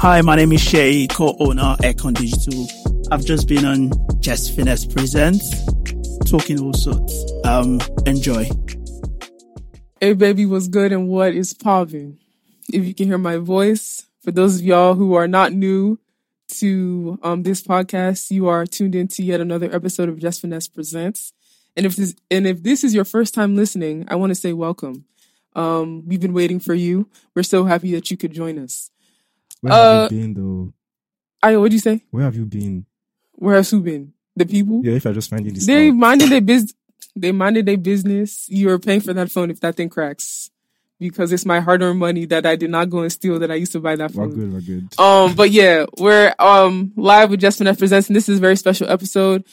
Hi, my name is Shay, co-owner Econ Digital. I've just been on Jess Finesse Presents, talking all sorts. Um, enjoy. Hey baby, what's good and what is popping? If you can hear my voice, for those of y'all who are not new to um, this podcast, you are tuned into yet another episode of Jess Finesse Presents. And if this and if this is your first time listening, I want to say welcome. Um, we've been waiting for you. We're so happy that you could join us. Where have Uh, you been though? I what'd you say? Where have you been? Where has who been? The people? Yeah, if I just finding this They out. minded their business. They minded their business. You are paying for that phone if that thing cracks, because it's my hard-earned money that I did not go and steal that I used to buy that We're phone. good, we're good. Um, but yeah, we're um live with Jess Finesse Presents, and this is a very special episode.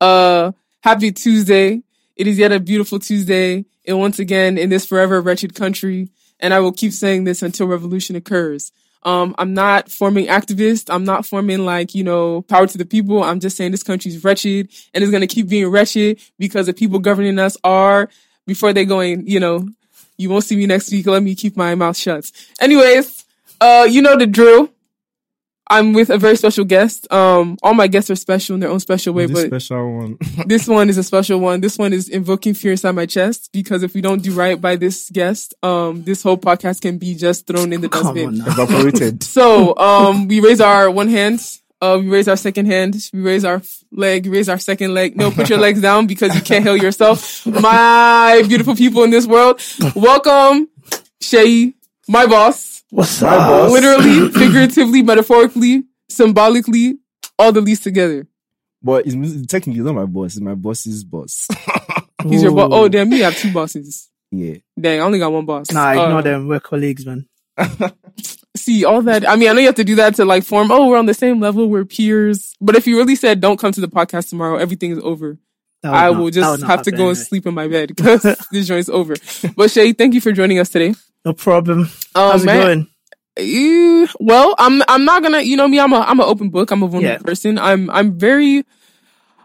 Uh, happy Tuesday! It is yet a beautiful Tuesday, and once again in this forever wretched country. And I will keep saying this until revolution occurs. Um, I'm not forming activists. I'm not forming like, you know, power to the people. I'm just saying this country's wretched and it's going to keep being wretched because the people governing us are before they going, you know, you won't see me next week. Let me keep my mouth shut. Anyways, uh, you know the drill. I'm with a very special guest. Um, all my guests are special in their own special way, this but special one. this one is a special one. This one is invoking fear inside my chest because if we don't do right by this guest, um, this whole podcast can be just thrown in the dustbin. Evaporated. So, um, we raise our one hand. Uh, we raise our second hand. We raise our leg. We raise our second leg. No, put your legs down because you can't heal yourself. My beautiful people in this world. Welcome, Shay, my boss. What's My up? boss. Literally, figuratively, metaphorically, symbolically, all the least together. but it's, technically it's not my boss, it's my boss's boss. He's your boss. Oh, damn, me, I have two bosses. yeah. Dang, I only got one boss. Nah, ignore Uh, them. We're colleagues, man. See, all that. I mean, I know you have to do that to like form, oh, we're on the same level, we're peers. But if you really said, don't come to the podcast tomorrow, everything is over. I not- will just have to happen go and sleep in my bed because this joint's over. But Shay, thank you for joining us today. No problem. Um, How's it man, going? you- well, I'm I'm not gonna. You know me. I'm a I'm an open book. I'm a vulnerable Yeah. person. I'm I'm very,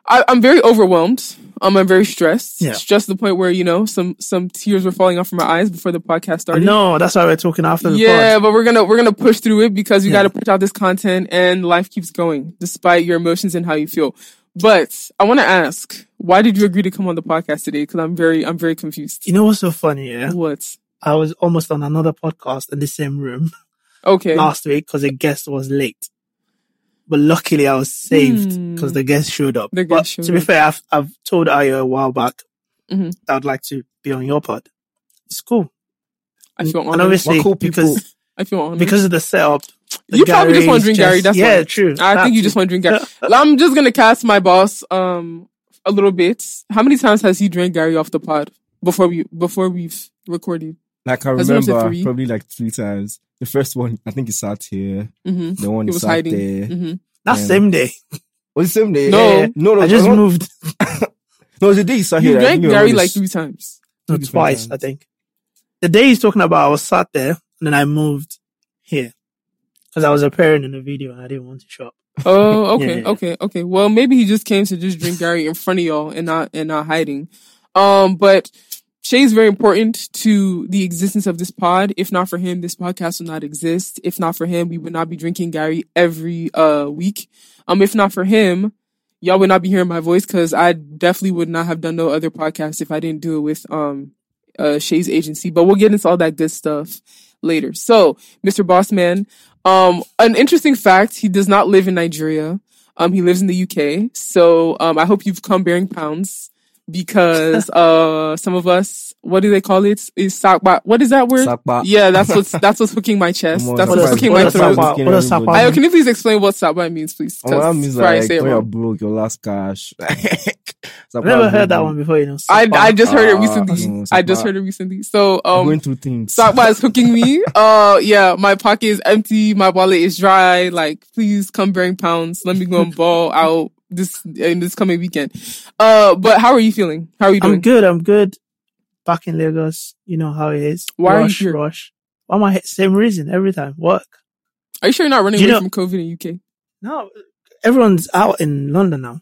I, I'm very overwhelmed. Um, I'm very stressed. Yeah. Stressed to the point where you know some some tears were falling off from my eyes before the podcast started. No, that's why we're talking after the yeah, pod. but we're gonna we're gonna push through it because we Yeah. got to push out this content and life keeps going despite your emotions and how you feel. But I want to ask, why did you agree to come on the podcast today? Because I'm very I'm very confused. You know what's so funny? Yeah, What? I was almost on another podcast in the same room Okay. last week because a guest was late. But luckily, I was saved Hmm. because the guest showed up. The but guest showed to be up. fair, I've, I've told Ayo a while back Mhm. I would like to be on your pod. It's cool. I feel and honored. obviously cool people- because I feel honored. because of the setup. the you probably just want to drink gari. That's yeah, why. true. I That think you too. just want to drink gari. I'm just gonna cast my boss um a little bit. How many times has he drank gari off the pod before we before we've recorded? Like I Has it been up to remember probably like three times. The first one, I think he sat here. hmm The one He he, was sat hiding. there. hmm that Yeah. same day. Was the same day? No. Eh, no, no. I just no, moved No, it was the day he sat You here. I drank gari like three times. no, Two twice, times. I think. The day he's talking about, I was sat there and then I moved here because I was appearing in the video and I didn't want to show up. Oh, okay, Yeah, yeah. okay, okay. Well, maybe he just came to just drink gari in front of y'all and not and not hiding. Um, but Shay's very important to the existence of this pod. If not for him, this podcast would not exist. If not for him, we would not be drinking gari every uh week. Um, if not for him, y'all would not be hearing my voice because I definitely would not have done no other podcast if I didn't do it with um uh Shay's agency. But we'll get into all that good stuff later. So, Mr. Bossman, um, an interesting fact: he does not live in Nigeria. Um, he lives in the UK. So, um, I hope you've come bearing pounds because uh, some of us, what do they call it? Is sakba? What is that word? Sakpa. Yeah, that's what's that's what's hooking my chest. Come That's what's does- hooking what my does throat. sakpa- what does sakpa Everybody. Ayo, can you please explain what sakba means, please? Oh, that 'Cause means before I like when you're broke, your last cash. I've never heard that one before, you know. I I just heard it Ah, recently. no, I just heard it recently. So I'm um, going through things. Sakba is hooking me. Uh, yeah, my pocket is empty. My wallet is dry. Like, please come bring pounds. Let me go and ball out this in this coming weekend. Uh, but how are you feeling? How are you doing? I'm good. I'm good. Back in Lagos, you know how it is. Why are you rush, here? rush. Why am I here? Same reason every time. Work. Are you sure you're not running You away know- from COVID in UK? No, everyone's out in London now.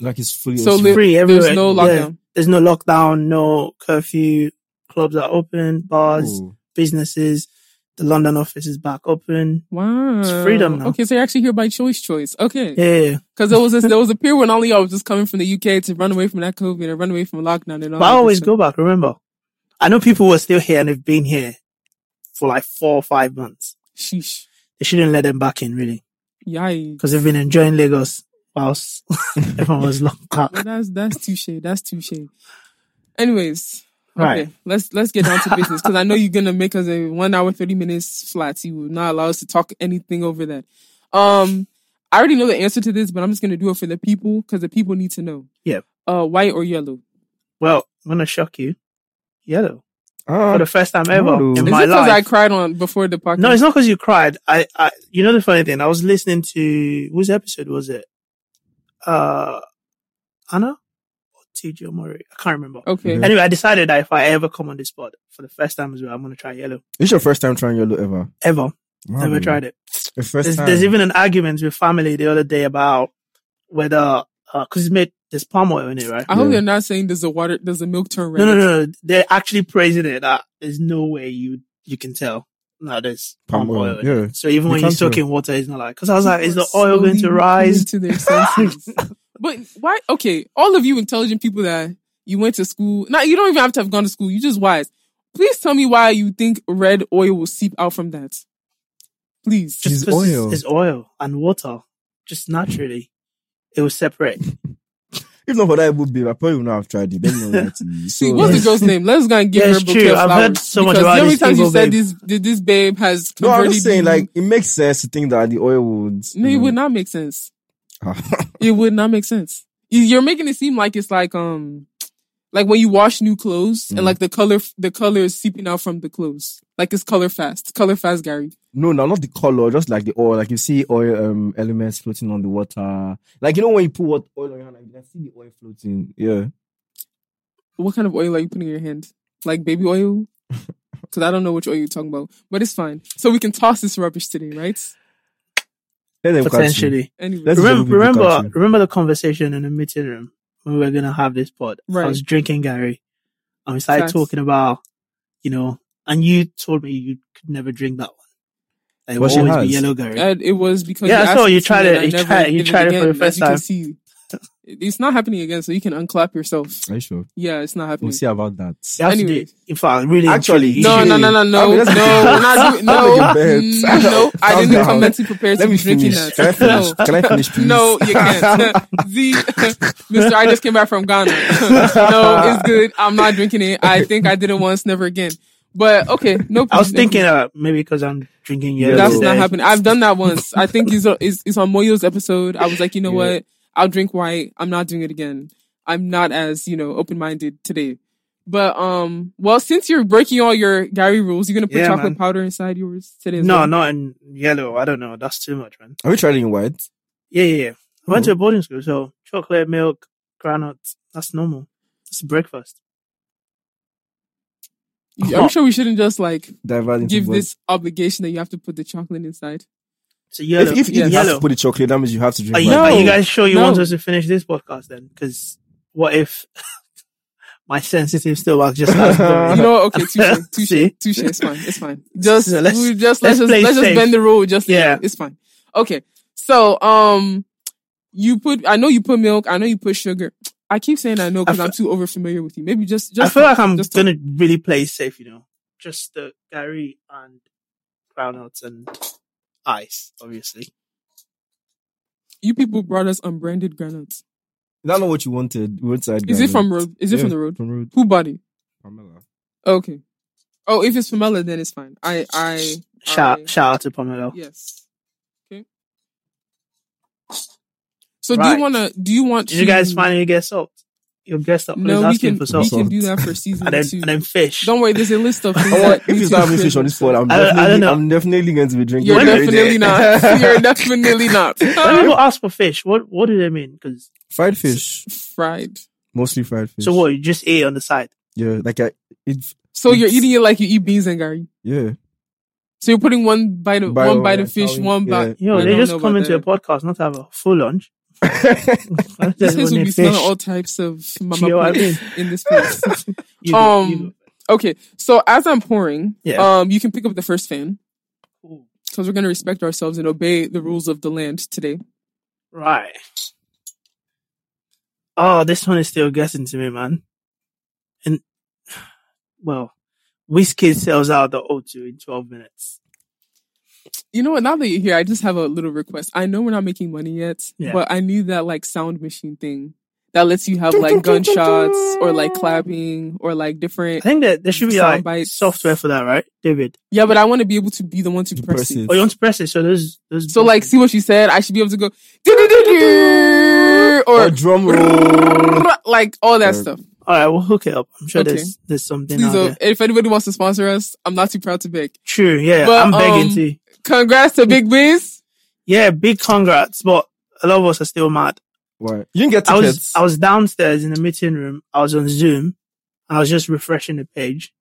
Like it's fully So open. li- Free everywhere. There's no Yeah. lockdown. There's no lockdown, no curfew. Clubs are open, bars, Oh. businesses. The London office is back open. Wow. It's freedom now. Okay, so you're actually here by choice choice. Okay. Yeah. Because there was this, there was a period when all y'all was just coming from the UK to run away from that COVID and run away from lockdown and all But I always go back, remember? I know people were still here and they've been here for like four or five months. Sheesh. They shouldn't let them back in, really. Yikes. Because they've been enjoying Lagos whilst everyone was locked. Well, that's that's touche. That's touche. Anyways, Right. okay, let's let's get down to business because I know you're gonna make us a one hour thirty minutes flat. You will not allow us to talk anything over that. Um, I already know the answer to this, but I'm just gonna do it for the people because the people need to know. Yeah. Uh, white or yellow? Well, I'm going to shock you. Yellow. Ah, For the first time ever no. in Is my it because I cried on before the podcast? no, it's not because you cried. I, I, you know the funny thing? I was listening to, whose episode was it? Uh, Anna? Or Murray? I can't remember. Okay. Mhm. Anyway, I decided that if I ever come on this spot for the first time as well, I'm going to try yellow. it's your first time trying yellow ever. Ever. Never tried it. Your first There's, time. there's even an argument with family the other day about whether, uh, cause it's made, there's palm oil in it, right? I hope Yeah. they're not saying there's a water there's a milk turn red. No, no, no, no. They're actually praising it that there's no way you, you can tell. No, there's palm, Palm oil. oil, in yeah. it. So even You when you're can't soaking water, it's not like, cause I was like, is the oil going to rise? into their senses. but why? Okay, all of you intelligent people that you went to school. Not you don't even have to have gone to school. You just wise. Please tell me why you think red oil will seep out from that. Please. Just- Just It's 'cause oil. It's oil and water. Just naturally. It will separate. If not for that it would be. I probably would not have tried it. Let me know that to. See, what's the girl's name? Let's go and give Yeah, her a it's bouquet true. of I've heard so much because about every this time you Igbo said this, did this babe has no, I'm just saying, you- like, it makes sense to think that the oil would. no, it know, would not make sense. It would not make sense. You- You're making it seem like it's like um, like when you wash new clothes and Mhm. like the color, the color is seeping out from the clothes. Like it's color fast, color fast, Gary. No, no, not the color, just like the oil. Like you see oil um elements floating on the water. Like you know when you put what oil on your hand, like you can see the oil floating. Yeah. What kind of oil are you putting in your hand? Like baby oil? Because I don't know which oil you're talking about, but it's fine. So we can toss this rubbish today, right? Let them catch you. Potentially. Anyway, Let's Remember, just hope we remember, remember the conversation in the meeting room when we were going to have this pod. Right. I was drinking gari and we started Facts. talking about, you know, and you told me you could never drink that one. Like, it will But she always be yellow gari. and it was because Yeah, I asked saw you me to tried and it- I you never tried- you tried it for the first as you can time. see. It's not happening again, so you can unclap yourself. Are you sure? Yeah, it's not happening. We'll see about that. You have to Anyway. in fact, really, Actually, truly, No, no, no, no, no, I mean, no, not doing, I'll no, make a bet. mm, no, I didn't down. come mentally prepared Let to me be drinking finish. that. Can I finish? No. Can I finish, please? No, you can't. the Mister, I just came back from Ghana. no, it's good. I'm not drinking it. I think I did it once, never again. But okay, no. I was please, thinking, uh, maybe because I'm drinking yellow. that's today. not happening. I've done that once. I think it's, it's, it's on Moyo's episode. I was like, you know Yeah. what? I'll drink white. I'm not doing it again. I'm not as, you know, open minded today. But, um, well, since you're breaking all your gari rules, you're going to put Yeah, chocolate man. powder inside yours today as No, well? not in yellow. I don't know. That's too much, man. Are we trying it in white? Yeah, yeah, yeah. I went Oh. to a boarding school, so chocolate, milk, granuts. That's normal. It's breakfast. I'm sure we shouldn't just like Divide give this obligation that you have to put the chocolate inside. So yellow. If, if, if Yes. you have to put the chocolate, that means you have to drink Are you. No. are you guys sure you No. want us to finish this podcast then? Because what if my sensitive stomach just has You know, okay, touche, touche, See? touche. It's fine. It's fine. Just So let's- we just let's let's, just let's just bend the rule. Just yeah, Yeah. it's fine. Okay, so um, you put. I know you put milk. I know you put sugar. I keep saying I know because I I'm too over familiar with you. Maybe just just I feel like I'm just talk. gonna really play safe, you know. Just the gari and groundnuts and ice, obviously. You people brought us unbranded granuts. Is that not what you wanted? Roadside Is it from road? Is it Yeah, from the road? From road. Who bought it? Pamela. Okay. Oh, if it's Pamela, then it's fine. I I Shout I- shout out to Pomelo. Yes. Okay. So do you want to? Do you want? Did you guys finally get salt? Your guest up No, was we asking can for we can do that for season And then two. and then fish. Don't worry, there's a list of things. That if need you to start having fish on this pod, I'm I don't- I don't definitely, know. I'm definitely going to be drinking. You're When every definitely not. You're definitely not. when people ask for fish, what what do they mean? Because Fried fish, Fried. mostly fried fish. so what? You just ate on the side. Yeah, like I, it. So you're eating it like you eat beans and gari. Yeah, So you're putting one bite of Bite one bite of fish, sawing- one yeah. bite. Yo, I they just come about into a podcast not to have a full lunch. This Just place when will be smelling all types of mama You know I puss in this place. You um, you go. Okay, so as I'm pouring, Yeah. um, you can pick up the first fan. Because we're gonna respect ourselves and obey the rules of the land today. Right. Oh, this one is still getting to me, man. And well, Wizkid sells out the O2 in 12 minutes. You know what? Now that you're here, I just have a little request. I know we're not making money yet, Yeah. but I need that like sound machine thing that lets you have like gunshots or like clapping or like different. I think that there should be Sound like bites. software for that, right, David? Yeah, but I want to be able to be the one to To press, press it. it. Oh, you want to press it? So there's, there's So like, see what she said. I should be able to go "Do-do-do-do," Or or drum roll. like all that Or- stuff. All right, we'll hook it up. I'm sure Okay. there's there's something Please, out uh, there. if anybody wants to sponsor us, I'm not too proud to beg. True, yeah, But, I'm begging um, to. Congrats to Big Wiz. Yeah, big congrats, but a lot of us are still mad. Why? You didn't get I was tickets. I was downstairs in the meeting room. I was on Zoom. I was just refreshing the page.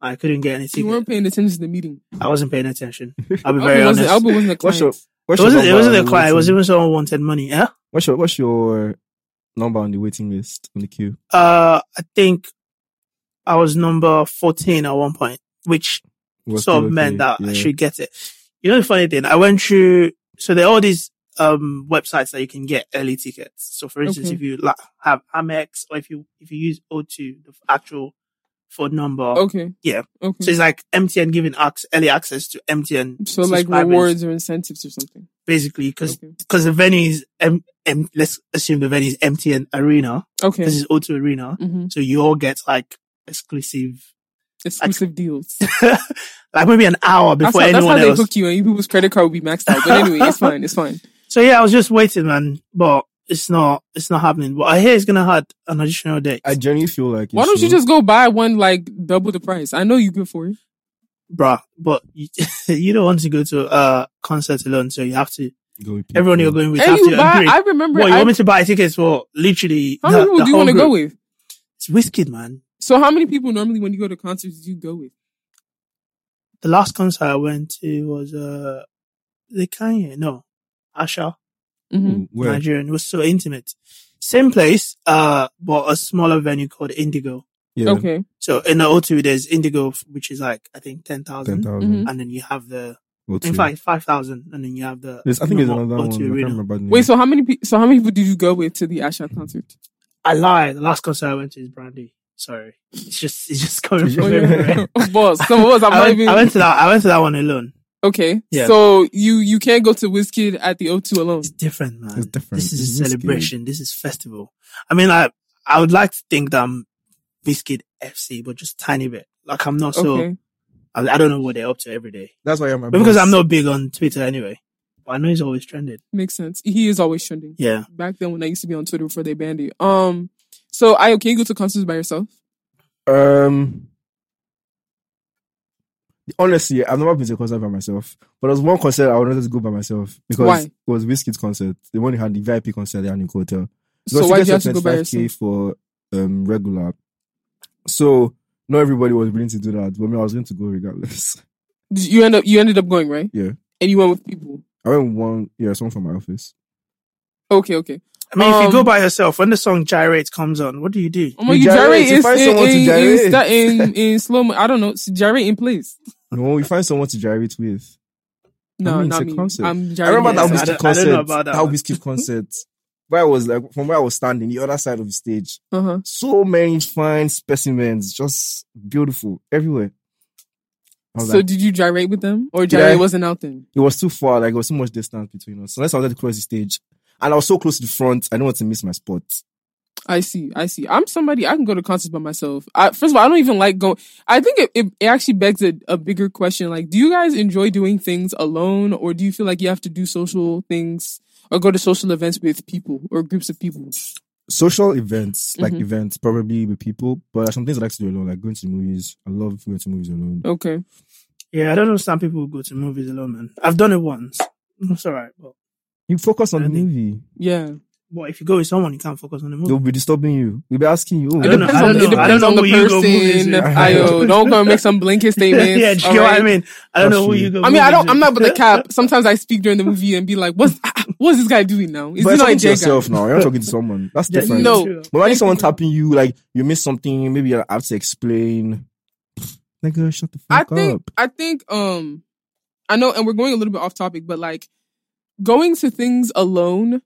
I couldn't get any You weren't paying attention to the meeting. I wasn't paying attention. I'll be very honest. wasn't, Albert wasn't a What's your, what's It wasn't. It wasn't a the client. It was even someone wanted money. Yeah. What's your What's your number on the waiting list on the queue? Uh, I think I was number fourteen at one point, which Was sort still of meant okay, that I yeah. should get it. You know the funny thing? I went through. So there are all these um websites that you can get early tickets. So for instance, Okay. if you like, have Amex or if you if you use O2, the actual phone number. Okay. Yeah. Okay. So it's like MTN giving ac- early access to MTN. So like rewards or incentives or something. basically, because Okay. because the venue is M, M, let's assume the venue is MTN Arena. Okay. This is O2 Arena, hmm so you all get like exclusive, Exclusive deals. like maybe an hour That's before how, that's anyone how they else. hook you, and you people's credit card will be maxed out. But anyway, it's fine. It's fine. So yeah, I was just waiting, man, but it's not it's not happening. But I hear it's gonna have an additional date, I genuinely feel like. Why don't you just go buy one like double the price? I know you good for it. bruh. But you, you don't want to go to a concert alone, so you have to. go with Everyone you're going with And have you to buy. agree. I remember. What you I, want me to buy tickets for? Literally, how the- many people the do you want to go with? It's Wizkid, man. So how many people normally when you go to concerts do you go with? The last concert I went to was uh the Kanye, no, Asa, hmm Where? Nigerian. It was so intimate. Same place, uh, but a smaller venue called Indigo. Yeah. Okay. So in the O2, there's Indigo, which is like I think ten Ten thousand, thousand. and then you have the Or in fact five thousand, and then you have the. There's, I think there's normal another one. I O2 can't Arena. remember. Wait. So how many? Pe- so how many people did you go with to the Asa concert? I lied. The last concert I went to is Brandy. Sorry, it's just it's just coming from yeah. everywhere. boss. Some of us. I'm I went, even. I went to that. I went to that one alone. okay. Yeah. So you you can't go to Wizkid at the O2 alone. It's different, man. It's different. This is It's a Wizkid. celebration. This is festival. I mean, I I would like to think that I'm Wizkid FC, but just tiny bit. Like I'm not so. Okay. I, I don't know what they're up to every day. That's why I'm. But because I'm not big on Twitter anyway. But I know he's always trending. Makes sense. He is always trending. Yeah. Back then when I used to be on Twitter before they banned it. Um. So I can you go to concerts by yourself? Um. Honestly, I've never been to a concert by myself. But there was one concert I wanted to go by myself because Why? it was Wizkid's concert. The one who had the VIP concert there in the hotel. So why did you have to go by yourself? for um regular? So not everybody was willing to do that, but me, I was going to go regardless. Did You end up you ended up going right, Yeah, and you went with people. I went with one. Yeah, someone from my office. Okay. Okay. I mean, if you Um, go by yourself, when the song Gyrate comes on, what do you do? Oh my, You you gyrate, gyrate you in, find in, someone to in, in, gyrate. sta- in, in slow mo. I don't know. Gyrate in place. No, we find someone to gyrate with. No, mean, it's not a me. concert. I'm I remember that Yes, I Wizkid don't- I concert. don't know about that that Wizkid concert. Where I was like, from where I was standing, the other side of the stage. Uh huh. So many fine specimens, just beautiful everywhere. So like, did you gyrate with them, or Did gyrate I? wasn't out then? it was too far. Like, it was so much distance between us. So unless I wanted to cross the stage, and I was so close to the front, I don't want to miss my spot. I see. I see. I'm somebody I can go to concerts by myself. I, first of all, I don't even like going. I think it, it, it actually begs a, a bigger question. Like, do you guys enjoy doing things alone, or do you feel like you have to do social things or go to social events with people or groups of people? Social events, like Mhm. events, probably with people, but there's some things I like to do alone, like going to the movies. I love going to movies alone. Okay. Yeah, I don't understand people who go to movies alone, man. I've done it once. It's alright, but You focus on the movie. Yeah. well, if you go with someone, you can't focus on the movie. They'll be disturbing you. We'll be asking you. Oh, I don't know. I don't it know. I depends on the who you go movies person. with. Ayo, don't go and make some blanket statements. yeah, do you all know what I mean? I don't That's know who true. you go. I mean, I don't. I'm not with the cap. Sometimes I speak during the movie and be like, "What's what's this guy doing now? Is but he you're not a talking to yourself guy?" now. You're not talking to someone. That's Yeah, different. No. true. But when someone tapping you, like you miss something, maybe you have to explain. Nigga, shut the fuck I fuck think. I think um I know, and we're going a little bit off topic, but like going to things alone.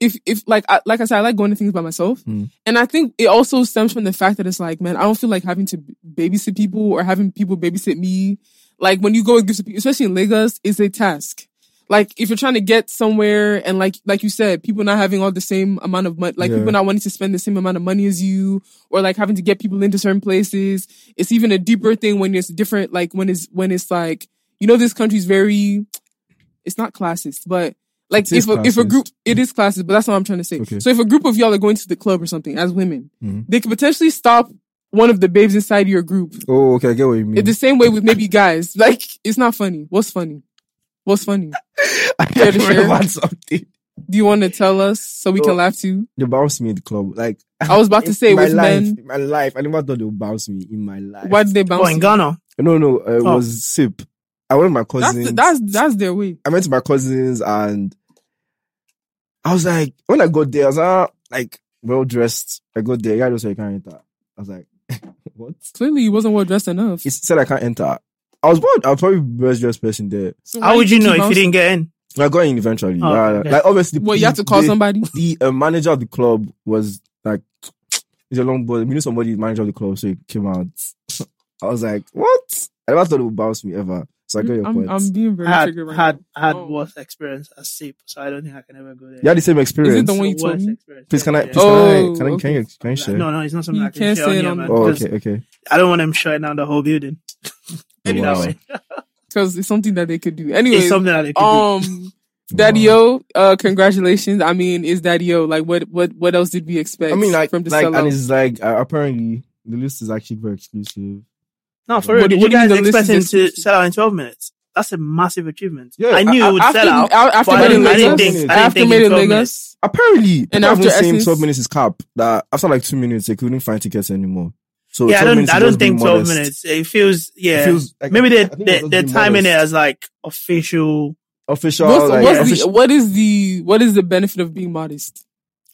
If if like I, like I said, I like going to things by myself, Mm. and I think it also stems from the fact that it's like, man, I don't feel like having to babysit people or having people babysit me. Like when you go with groups of people, especially in Lagos, it's a task. Like if you're trying to get somewhere and like like you said, people not having all the same amount of money, like Yeah. people not wanting to spend the same amount of money as you, or like having to get people into certain places. It's even a deeper thing when it's different. Like when it's when it's like you know this country's very, it's not classist, but like if a, if a group it is classist, but that's what I'm trying to say. Okay. So if a group of y'all are going to the club or something as women, Mhm. they could potentially stop one of the babes inside your group. Oh, okay, I get what you mean. It's the same way with maybe guys. Like it's not funny. What's funny? What's funny? I Care to share? remember something. Do you want to tell us so we Oh. can laugh too? They bounced me in the club. Like I was about to in say my with life, men. in my life, I never thought they would bounce me in my life. Why did they bounce? Oh, in? Ghana. No, no, uh, it Oh. was sip. I went to my That's cousins. the, that's that's their way. I went to my cousins and I was like, when I got there, I was like, like well dressed. I got there, yeah, just said I can't enter. I was like, what? Clearly, he wasn't well dressed enough. He said I can't enter. I was bored. I was probably the best dressed person there. So How would you think know if you didn't get in? I got in eventually. Oh, Yeah, okay. Like obviously, Well, you the- have to call the, somebody. The uh, manager of the club was like, he's a long boy. We knew somebody, manager of the club, so he came out. I was like, what? I never thought it would bounce me ever. So I got your I'm, point. I'm being very I had triggered right had now. had Oh. worse experience as SIP, so I don't think I can ever go there. you had the same experience. Is it the one you told me? Please can I? Please. Oh, can I? Can I? Can okay. you? Can you share? No, no, it's not something You I can can't share say on here, man. Oh, okay, okay. I don't want them shutting down the whole building. Maybe Wow. that way. because it's something that they could do. Anyway, It's something that they could do. um, Daddy O, uh, congratulations. I mean, is Daddy O like what? What? What else did we expect? I mean, like, from the like, sellout? and it's like uh, apparently the list is actually very exclusive. No, for What real. do- Did what you you mean guys the expect him to sell out in 12 minutes? That's a massive achievement. Yeah, I knew I- it would after, sell out. after but made I in didn't- I didn't think- I didn't after think made in in 12 minutes. Apparently, And after been saying 12 minutes is cap. That after like two minutes, they couldn't find tickets anymore. So Yeah, I don't. I don't think 12 modest. minutes. It feels. Yeah. It feels like- Maybe they're they're, they're being timing it as like official. official. what's, like, what's official- the what is the what is the benefit of being modest?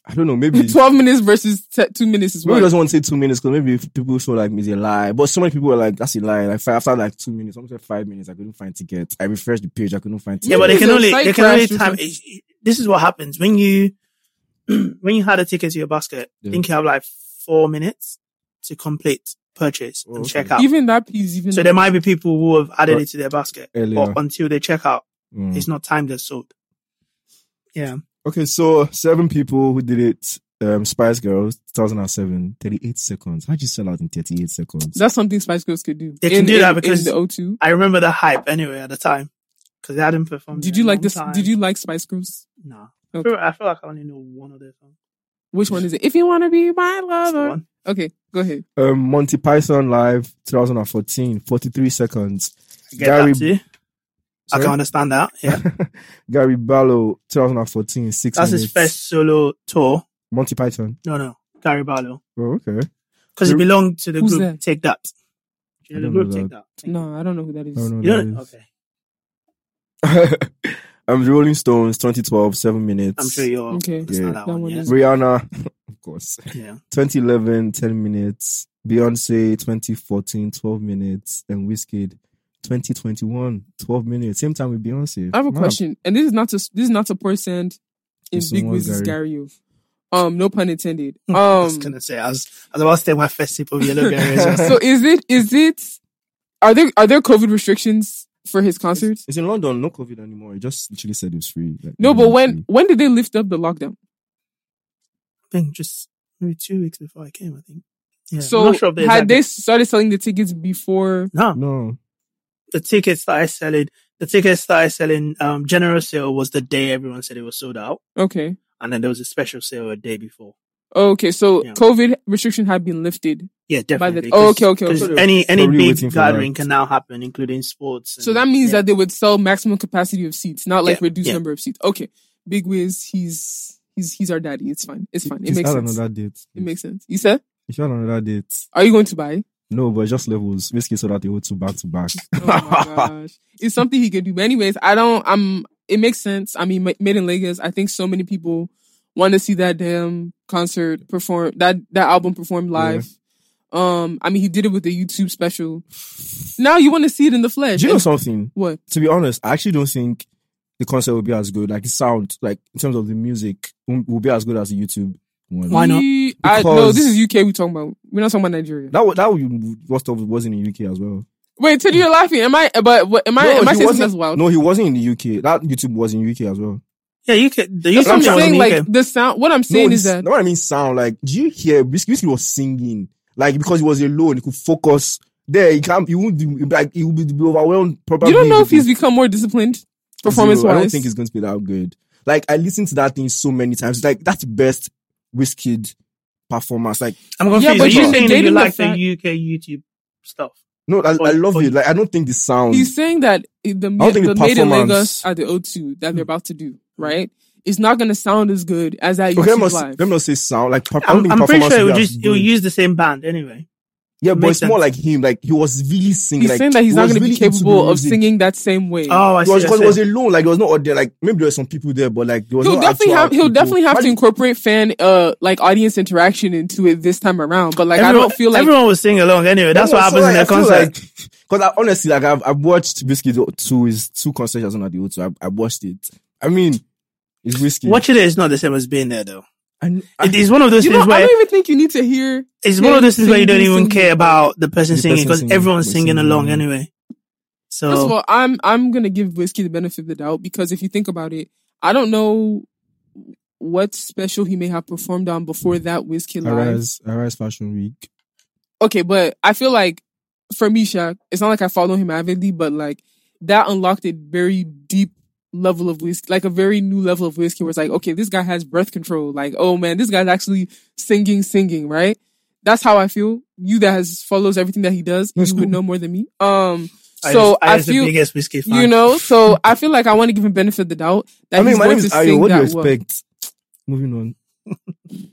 I don't know. Maybe Twelve minutes versus te- two minutes is Maybe he what? doesn't want to say two minutes because maybe if people feel like it's a lie. But so many people were like, that's a lie. Like five, after like two minutes, almost like five minutes, I couldn't find tickets. I refreshed the page, I couldn't find tickets. Yeah, but they can only they can only time. it- This is what happens when you when you had a ticket to your basket. I think you have like four minutes to complete purchase Oh, and okay. check out. Even that piece, even So there might be people who have added it to their basket, Earlier. but until they check out, Mm. it's not timed as sold. Yeah, Okay, so seven people who did it. Um, Spice Girls, 2007, 38 seconds. How'd you sell out in 38 seconds? that's something Spice Girls could do. They can in, do that in- because- in the O2. I remember the hype anyway at the time because they hadn't performed. Did you like this? time. Did you like Spice Girls? No, I, Okay. feel, I feel like I only know one of their songs. Which one is it? If you want to be my lover. Okay, go ahead. Um, Monty Python Live, 2014, 43 seconds. Get Gary- that too. I Sorry? can understand that. Yeah, Gary Barlow, 2014, six that's minutes. his first solo tour. Monty Python. No, no, Gary Barlow. Oh, okay. Because he belonged to the who's group that? Take That. You I know the don't group know Take That. No, I don't know who that is. I don't know You who don't? that Okay. is. um, Rolling Stones, 2012, seven minutes. I'm sure you're Okay. Yeah. that, That one. one Yeah. Rihanna, of course. yeah. 2011, 10 minutes. Beyonce, 2014, 12 minutes. And Wizkid, 2021, 12 minutes. Same time with Beyonce. I have a Mad. question, and this is not to this is not to pour sand in It's Big someone's Wiz's gari. gari. Um, no pun intended. I Um, was gonna say I was, I was about to take my first sip of yellow berry. well. so is it is it are there are there COVID restrictions for his concerts? It's in London, no COVID anymore. He just literally said it was free. Like, No, but when free. when did they lift up the lockdown? I think just maybe two weeks before I came. I think. Yeah. So sure had like they started selling the tickets before? no No. The tickets started selling. The tickets started selling. Um, general sale was the day everyone said it was sold out, Okay, and then there was a special sale a day before. okay. So Yeah. COVID restriction had been lifted. Yeah, definitely. oh, 'cause- okay, okay, 'cause okay. Any any Probably big gathering can now happen, including sports. So that means yeah. that they would sell maximum capacity of seats, not like Yeah, reduced yeah. number of seats. Okay, Big Wiz, he's he's he's our daddy. It's fine. It's fine. It Just makes sense. another date. It makes sense. You said, If you had another date. are you going to buy? No, but just levels. Wizkid so that they hold two back to back. Oh my gosh. It's something he could do. But anyways, I don't, I'm, it makes sense. I mean, Made in Lagos, I think so many people want to see that damn concert perform, that, that album performed live. Um, I mean, he did it with the YouTube special. Now you want to see it in the flesh. Do you know And- something? what? To be honest, I actually don't think the concert will be as good. Like the sound, like in terms of the music, will be as good as the YouTube one. Why not? We- I, no, Because- this is UK. we're talking about. We're not talking about Nigeria. That wa- that would- what stuff was in the UK as well. Wait, Teddy, you're laughing. Am I? But what, am I? No, am I he saying something wasn't- that's wild? No, he wasn't in the UK. That YouTube was in UK as well. Yeah, you can. The That's what I'm saying. Like UK. the sound. What I'm No, saying is this- that no, what I mean sound. Like, do you hear? Wizkid, Wizkid was singing. Like because he was alone, he could focus. There, he can't. He won't. Do, like he will be, be overwhelmed. Probably. you don't know if he's become more disciplined performance wise. I don't think he's going to be that good. Like I listened to that thing so many times. Like that's the best Wizkid performance. Like I'm confused. Yeah, but Are you you're saying that you negating the like the UK YouTube stuff? no, I, Or- I love or- it. Like I don't think the sound. He's saying that the don't the, think the the made in performance- Lagos at the O2 that they're hmm. about to do, right? It's not going to sound as good as that okay, let me not, live. let me not say sound. Like I don't I'm, think I'm pretty sure it will will be as just it will use the same band anyway. Yeah, but Makes it's more like him. Like he was really singing. He's like, saying that he's he not going to be really into the capable of singing that same way. Oh, I It see. was I because see. he was alone. Like there was no audience. Like maybe there were some people there, but like there was he'll no definitely actual have he'll people. definitely have to incorporate fan uh like audience interaction into it this time around. But like I don't feel like everyone was singing along anyway. That's what happens in their concert. Because I honestly, like, I've, I've watched Wizkid two his two concerts on at the O2. I, I watched it. I mean, it's Wizkid. Watching it is not the same as being there, though. And I, It is one of those you know things I don't even think you need to hear. it's one of those things where you don't even singing. care about the person The singing because everyone's singing singing, along yeah. anyway. First of all, I'm I'm gonna give Wizkid the benefit of the doubt because if you think about it, I don't know what special he may have performed on before that Wizkid live. Arise, Arise Fashion Week. Okay, but I feel like for me, Shaq, it's not like I follow him avidly, but like that unlocked a very deep level of Wizkid, like a very new level of Wizkid where it's like, okay, this guy has breath control. Like, oh man, this guy's actually singing, singing, right? That's how I feel. You that has follows everything that he does, That's you would know more than me. Um, I so just, I, I feel the biggest Wizkid fan. you know, so I feel like I want to give him benefit of the doubt that I mean, he's my going name is Ayo. What do you that well. expect? Moving on.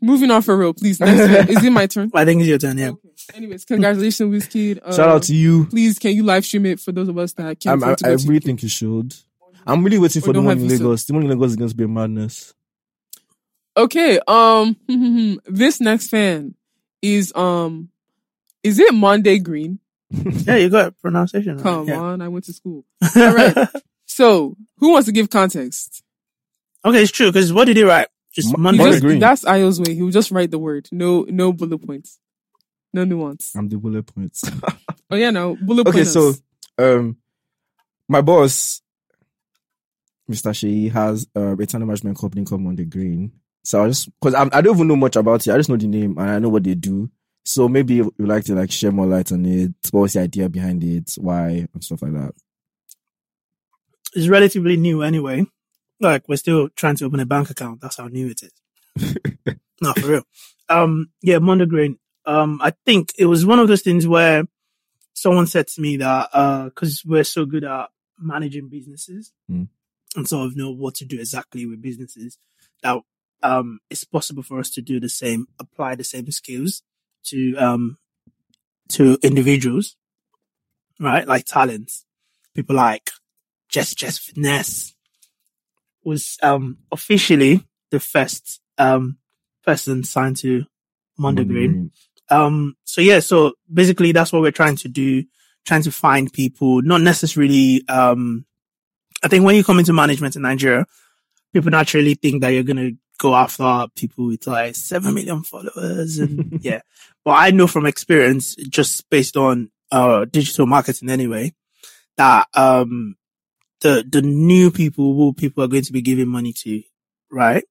Moving on for real, please. Next. Is it my turn? I think it's your turn. Yeah. Okay. Anyways, congratulations, Wizkid. Uh, Shout out to you. Please, can you live stream it for those of us that can't I'm, I, I really think you should. I'm really waiting Or for the don't one in visa. Lagos. The one in Lagos is going to be a madness. Okay. Um. this next fan is um. Is it Monday Green? Yeah, you got pronunciation. right. Come yeah. on, I went to school. All right. So, who wants to give context? okay, it's true because what did he write? Just Mo- Monday. He Monday just, Green. that's Ayo's way. He will just write the word. No, no bullet points. No nuance. I'm the bullet points. Oh yeah, no bullet points. okay, points. so um, my boss, Mr. Shay, has uh, a talent management company called Monday Green. So I just because I don't even know much about it. I just know the name and I know what they do. So maybe you like to like share more light on it. What was the idea behind it? Why and stuff like that. It's relatively new anyway. Like we're still trying to open a bank account. That's how new it is. no, for real. Um, yeah, Monday Green. Um, I think it was one of those things where someone said to me that, uh, cause we're so good at managing businesses Mm. And sort of know what to do exactly with businesses that, um, it's possible for us to do the same, apply the same skills to, um, to individuals, right? Like talents, people like Jess, Jess Finesse was, um, officially the first, um, person signed to Monday Green. Um, so yeah, so basically that's what we're trying to do, trying to find people, not necessarily, um, I think when you come into management in Nigeria, people naturally think that you're going to go after people with like 7 million followers and yeah. But I know from experience, just based on, uh, digital marketing anyway, that, um, the, the new people who people are going to be giving money to, right?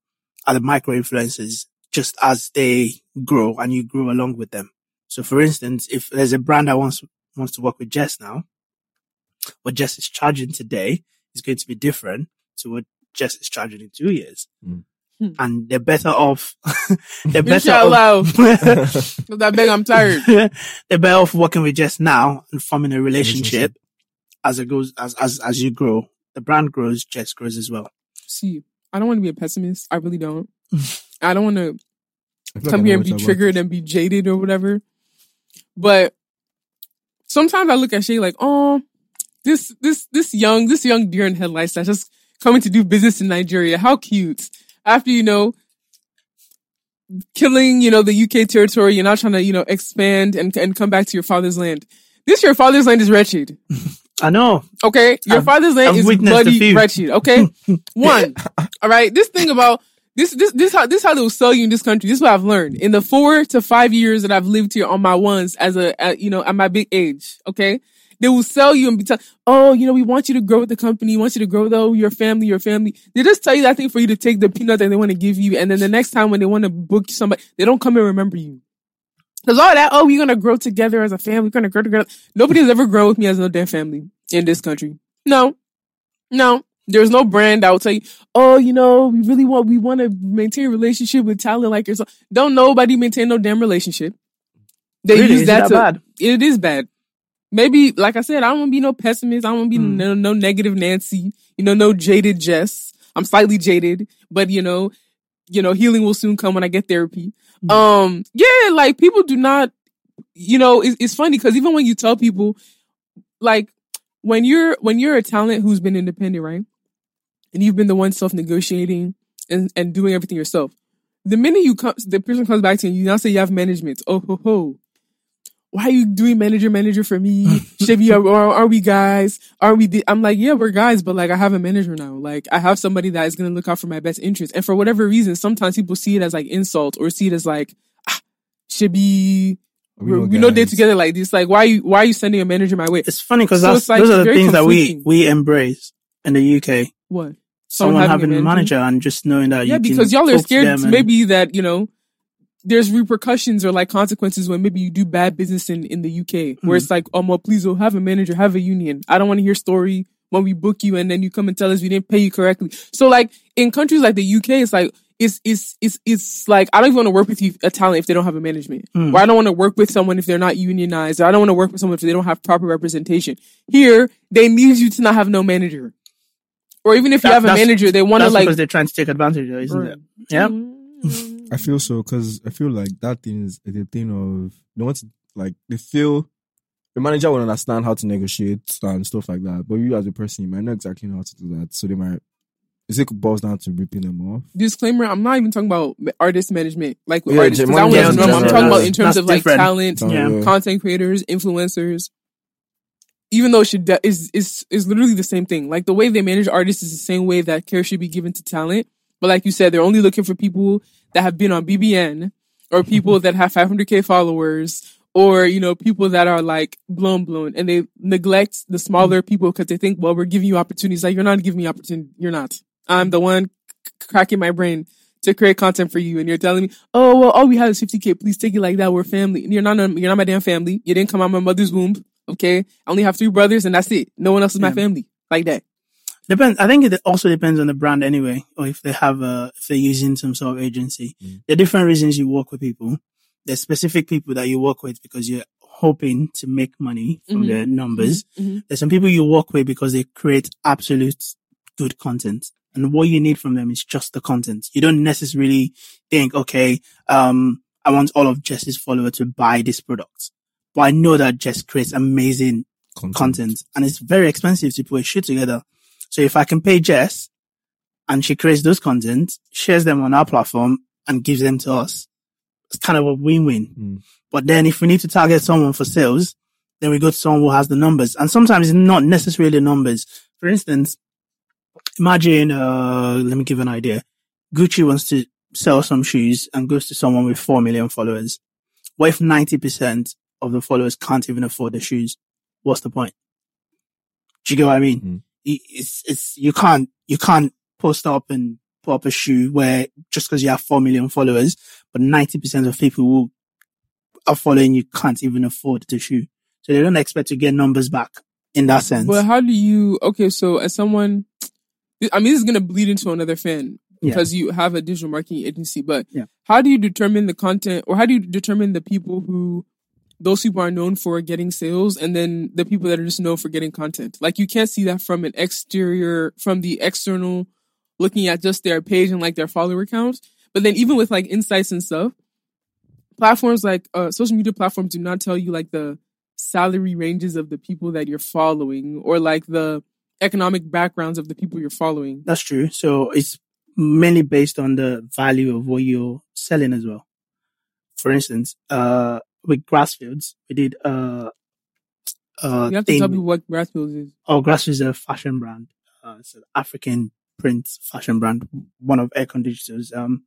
Are the micro influencers just as they grow and you grow along with them. So for instance, if there's a brand that wants, wants to work with Jess now, what Jess is charging today is going to be different to what Jess is charging in two years. Mm. And they're better off, they're better Inshallah. off, Cause I beg, I'm tired. they're better off working with Jess now and forming a relationship as it goes, as, as, as you grow. The brand grows, Jess grows as well. See, I don't want to be a pessimist. I really don't. I don't want to I feel like come here and be triggered and be jaded or whatever. But sometimes I look at Shay like, oh, this this this young this young deer in headlights that's just coming to do business in Nigeria. How cute! After you know, killing, you know, the UK territory. You're not trying to, you know, expand and, and come back to your father's land. This your father's land is wretched. I know. Okay. Your I've- father's land I've is bloody wretched. Okay. One. All right. This thing about this, this, this, how, this how they will sell you in this country. This is what I've learned in the four to five years that I've lived here on my ones as a, at, you know, at my big age. Okay. They will sell you and be telling, oh, you know, we want you to grow with the company. We want you to grow though your family, your family. They just tell you that thing for you to take the peanut that they want to give you. And then the next time when they want to book somebody, they don't come and remember you. Cause all that, oh, we're going to grow together as a family. We're going to grow together. Nobody has ever grown with me as no damn family in this country. No, no. There's no brand that will tell you, oh, you know, we really want, we want to maintain a relationship with talent like yourself. Don't nobody maintain no damn relationship. They Really? use that to, bad? it is bad. Maybe, like I said, I don't want to be no pessimist. I don't want to be Hmm. no, no negative Nancy, you know, no jaded Jess. I'm slightly jaded, but you know, you know, healing will soon come when I get therapy. Hmm. Um, yeah, like people do not, you know, it, it's funny because even when you tell people, like when you're, when you're a talent who's been independent, right? And you've been the one self-negotiating and, and doing everything yourself. The minute you come, the person comes back to you, and you now say you have management. Oh, ho, ho. Why are you doing manager, manager for me? Should we, are, are, we guys? Are we, the, I'm like, yeah, we're guys, but like, I have a manager now. Like, I have somebody that is going to look out for my best interest. And for whatever reason, sometimes people see it as like insult or see it as like, ah, should be, We we, know we know day guys. together like this. Like, why are you, why are you sending a manager my way? It's funny because So that's like those are the things that we we embrace in the UK. What? Someone having a having a manager? and just knowing that yeah, because y'all are to scared them and- maybe that, you know, there's repercussions or like consequences when maybe you do bad business in, in the UK where Hmm. it's like, oh, well, please oh, have a manager, have a union. I don't want to hear story when we book you and then you come and tell us we didn't pay you correctly. So like in countries like the UK, it's like, it's, it's, it's, it's like, I don't even want to work with you, a talent if they don't have a management. Hmm. Or I don't want to work with someone if they're not unionized. Or I don't want to work with someone if they don't have proper representation. Here, they need you to not have no manager. Or even if you have a manager, they want to like, because they're trying to take advantage of, it, isn't it? Yeah. I feel so because I feel like that thing is the thing of they want to like they feel the manager will understand how to negotiate and stuff like that, but you as a person you might not exactly know how to do that. So they might is it boils down to ripping them off. disclaimer i'm not even talking about artist management like with Yeah, artists 'cause Jim- I want yeah, to in know i'm talking about in terms that's of like different. talent Yeah. content creators influencers even though it should de- is is is literally the same thing like the way they manage artists is the same way that care should be given to talent but like you said they're only looking for people that have been on bbn or people that have 500k followers or you know people that are like blown blown. And they neglect the smaller people because they think well we're giving you opportunities. Like you're not giving me opportunity you're not. I'm the one c- cracking my brain to create content for you and you're telling me oh well all we have is 50k please take it like that. We're family. And you're not you're not my damn family. You didn't come out my mother's womb okay? I only have three brothers and that's it. No one else is my family. Like that Depends. I think it also depends on the brand anyway, or if they have a, if they're using some sort of agency. Mm. There are different reasons you work with people. There's specific people that you work with because you're hoping to make money from Mhm. their numbers. Mhm. There's some people you work with because they create absolute good content. And what you need from them is just the content. You don't necessarily think, okay, um, I want all of Jess's followers to buy this product. But I know that Jess creates amazing Content. content and it's very expensive to put a shoot together. So if I can pay Jess and she creates those content, shares them on our platform and gives them to us, it's kind of a win-win. Mm. But then if we need to target someone for sales, then we go to someone who has the numbers. And sometimes it's not necessarily the numbers. For instance, imagine, uh, let me give an idea. Gucci wants to sell some shoes and goes to someone with 4 million followers. What if 90% of the followers can't even afford the shoes? What's the point? Do you get what I mean? Mm. It- It's, it's, you can't, you can't post up and put up a shoe where just because you have 4 million followers, but 90% of people who are following you can't even afford the shoe. So they don't expect to get numbers back in that sense. But how do you? Okay, so as someone, I mean, this is gonna bleed into another fan Yeah. because you have a digital marketing agency. But Yeah. how do you determine the content, or how do you determine the people who those people are known for getting sales, and then the people that are just known for getting content? Like you can't see that from an exterior, from the external, looking at just their page and like their follower counts. But then even with like insights and stuff, platforms like uh, social media platforms do not tell you like the salary ranges of the people that you're following or like the economic backgrounds of the people you're following. That's true. So it's mainly based on the value of what you're selling as well. For instance, uh, with Grassfields, we did uh, uh, You have to tell me what Grassfields is. Oh, Grassfields is a fashion brand. Uh, it's an African print fashion brand. One of Aircon Digital's um,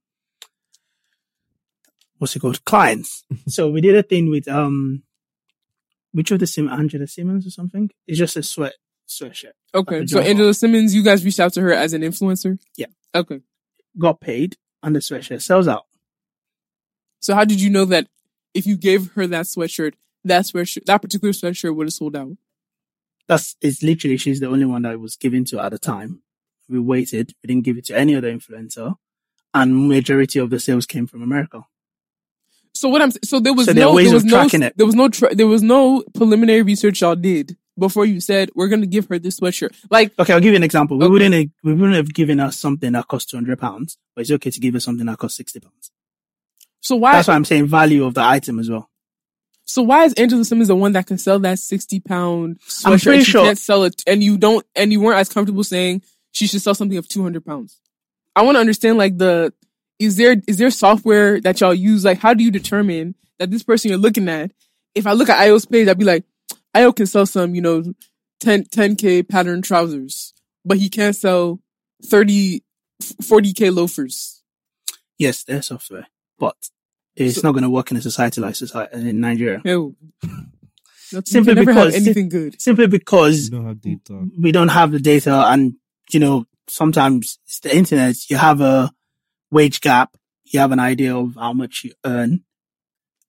what's it called? Clients. so we did a thing with um, which of the Sim Angela Simmons or something? It's just a sweat sweatshirt. Okay, Like so. Angela Simmons, you guys reached out to her as an influencer. Yeah. Okay. Got paid, and the sweatshirt sells out. So how did you know that if you gave her that sweatshirt, that sweatshirt, that particular sweatshirt would have sold out? That's it's literally she's the only one that was given to at the time. We waited. We didn't give it to any other influencer, and majority of the sales came from America. So what I'm so there was So there no there was no tracking it. there was no tra- there was no preliminary research y'all did before you said we're gonna give her this sweatshirt. Like Okay, I'll give you an example. We Okay. wouldn't have, we wouldn't have given her something that cost two hundred pounds, but it's okay to give her something that costs sixty pounds. So why That's why I'm saying value of the item as well. so why is Angela Simmons the one that can sell that sixty pound sweatshirt? I'm pretty sure- can't sell it, and you don't, and you weren't as comfortable saying she should sell something of two hundred pounds. I want to understand like the is there is there software that y'all use? Like, how do you determine that this person you're looking at? If I look at Ayo's page, I'd be like, Ayo can sell some, you know, 10 k pattern trousers, but he can't sell 30 40k loafers. Yes, there's software, but it's So- not going to work in a society like society in Nigeria. Ew. Not- Simply you can never have because- anything good. Simply because You don't have data. we don't have the data, and you know sometimes it's the internet. You have a wage gap. You have an idea of how much you earn.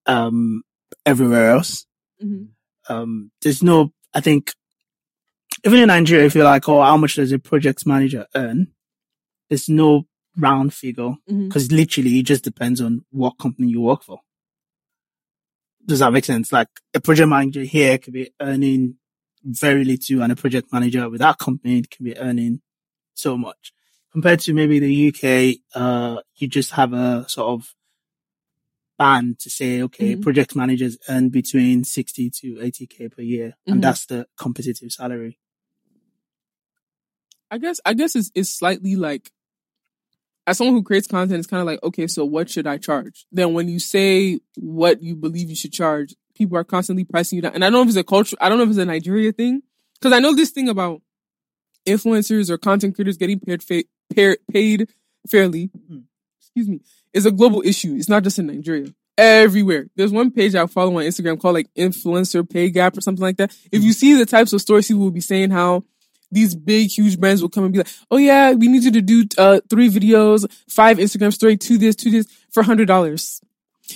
Um, everywhere else, Mhm. um, there's no, I think, even in Nigeria, if you're like, oh, how much does a project manager earn? There's no round figure because literally it just depends on what company you work for. Does that make sense? Like a project manager here could be earning very little and a project manager with that company can be earning so much. Compared to maybe the UK, uh, you just have a sort of band to say, okay, Mhm. project managers earn between 60 to 80k per year. Mhm. And that's the competitive salary. I guess I guess it's, it's slightly like as someone who creates content, it's kind of like okay, so what should I charge? Then when you say what you believe you should charge, people are constantly pricing you down. And I don't know if it's a culture. I don't know if it's a Nigeria thing because I know this thing about influencers or content creators getting paid fa- paid, paid fairly. Hmm. Excuse me, is a global issue. It's not just in Nigeria. Everywhere. There's one page I follow on Instagram called like influencer pay gap or something like that. If you see the types of stories people will be saying how these big, huge brands will come and be like, "Oh yeah, we need you to do uh, three videos, five Instagram story, two this, two this for hundred dollars."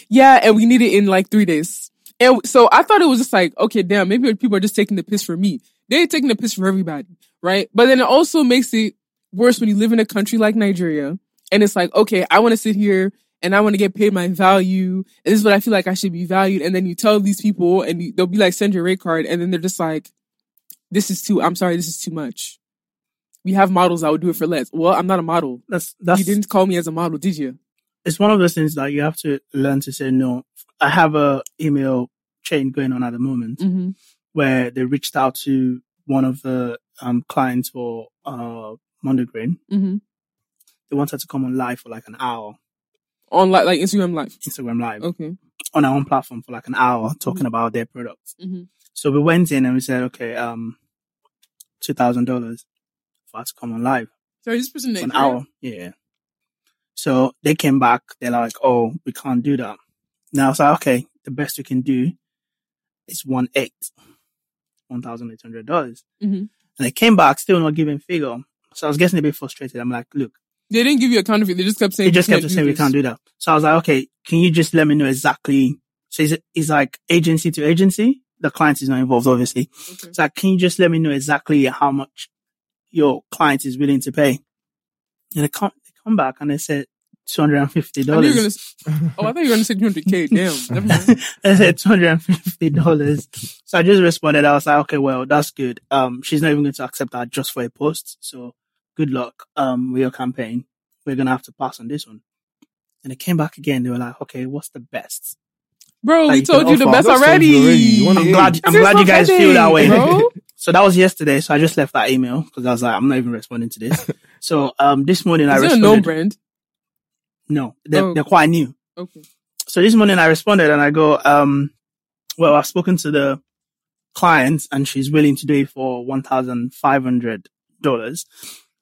Yeah, and we need it in like three days. And so I thought it was just like, okay, damn, maybe people are just taking the piss for me. They're taking the piss for everybody, right? But then it also makes it worse when you live in a country like Nigeria, and it's like, okay, I want to sit here and I want to get paid my value, and this is what I feel like I should be valued. And then you tell these people, and they'll be like, send your rate card, and then they're just like, this is too. I'm sorry, this is too much. We have models that would do it for less. Well, I'm not a model. That's, that's, you didn't call me as a model, did you? it's one of those things that you have to learn to say no. I have a email chain going on at the moment Mm-hmm. where they reached out to one of the um, clients for uh, Monday Green. Mm-hmm. They wanted to come on live for like an hour, On like like Instagram Live. Instagram live Okay. on our own platform for like an hour talking Mhm. about their products. Mm-hmm. So we went in and we said, okay, um, two thousand dollars for us to come on live So this person an hour. Yeah. So they came back. They're like, oh, we can't do that. Now I was like, okay, the best we can do is one eight, one thousand eight hundred dollars. Mhm. And they came back, still not giving figure. So I was getting a bit frustrated. I'm like, look, They didn't give you a counterfeit. They just kept saying they just "We kept can't saying we can't do that. So I was like, okay, can you just let me know exactly? So it's, it's like agency to agency. The client is not involved, obviously. Okay. So can you just let me know exactly how much your client is willing to pay? And they come, they come back and they said two hundred and fifty I knew you were gonna. dollars. Oh, I thought you were gonna say 200k. Damn. Never mind. said two hundred and fifty dollars. So I just responded. I was like, okay, well, that's good. Um, she's not even going to accept that just for a post. So good luck. Um, with your campaign. We're gonna have to pass on this one. And they came back again. They were like, okay, what's the best? Bro, That we you told you the best That's you already. already. You I'm Hey, glad. I'm There's glad you guys feel that way. bro. So that was yesterday. So I just left that email because I was like, I'm not even responding to this. so um, this morning I Is it a responded. known brand? No, they're, Oh. they're quite new. Okay. So this morning I responded and I go, um, well, I've spoken to the client and she's willing to do it for $1,500.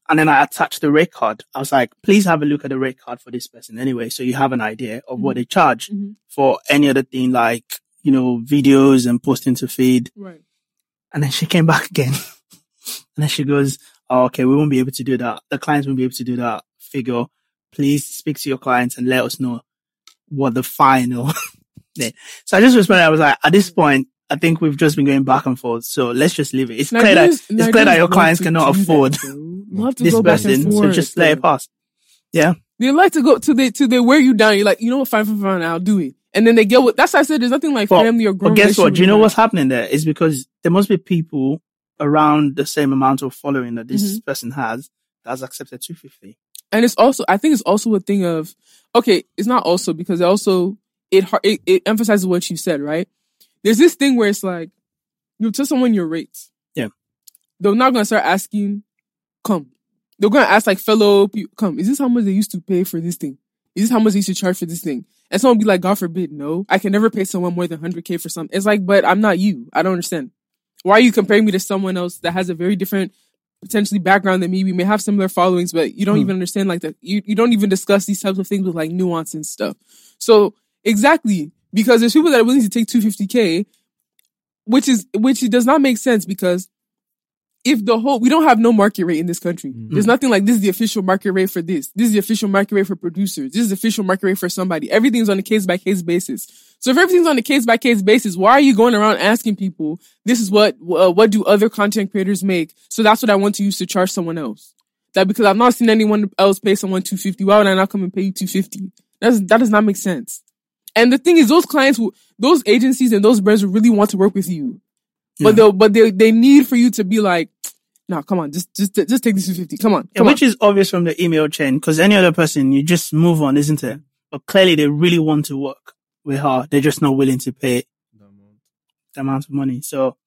And then I attached the rate card. I was like, please have a look at the rate card for this person anyway. So you have an idea of what they charge Mhm. for any other thing like, you know, videos and posting to feed. Right. And then she came back again. and then she goes, oh, okay, we won't be able to do that. The clients won't be able to do that figure. Please speak to your clients and let us know what the final. So I just responded. I was like, at this point, I think we've just been going back and forth. So let's just leave it. It's clear that, Nigerians- it's clear that your clients cannot that, afford to this go back and person. So just let it pass. Yeah. They like to go to they to they wear you down. You're like, you know what, fine, fine, fine, I'll do it. And then they get what that's why I said there's nothing like But- family or grown But guess what? Do you know what's happening there? Is because there must be people around the same amount of following that this Mm-hmm. person has that's accepted 250. and it's also I think it's also a thing of okay, it's not also because it also it it, it emphasizes what you said, right? There's this thing where it's like you tell someone your rates. Yeah. They're not gonna start asking, come. They're gonna ask like fellow people, come, is this how much they used to pay for this thing? Is this how much they used to charge for this thing? And someone be like, God forbid, no, I can never pay someone more than 100k for something. It's like, but I'm not you. I don't understand. Why are you comparing me to someone else that has a very different potentially background than me? We may have similar followings, but you don't Hmm. even understand like that. You, you don't even discuss these types of things with like nuance and stuff. So exactly because there's people that are willing to take 250k, which is which does not make sense because if the whole we don't have no market rate in this country. There's nothing like this is the official market rate for this. This is the official market rate for producers. This is the official market rate for somebody. Everything's on a case by case basis. So if everything's on a case by case basis, why are you going around asking people this is what uh, what do other content creators make? So that's what I want to use to charge someone else. That because I've not seen anyone else pay someone 250. Why would I not come and pay you 250? That's that does not make sense. And the thing is, those clients, will, those agencies and those brands will really want to work with you, Yeah. but they'll, but they they need for you to be like, no, come on, just just just take this 250. Come on, Yeah, which on. is obvious from the email chain because any other person, you just move on, isn't it? But clearly they really want to work with her. They're just not willing to pay the amount of money. So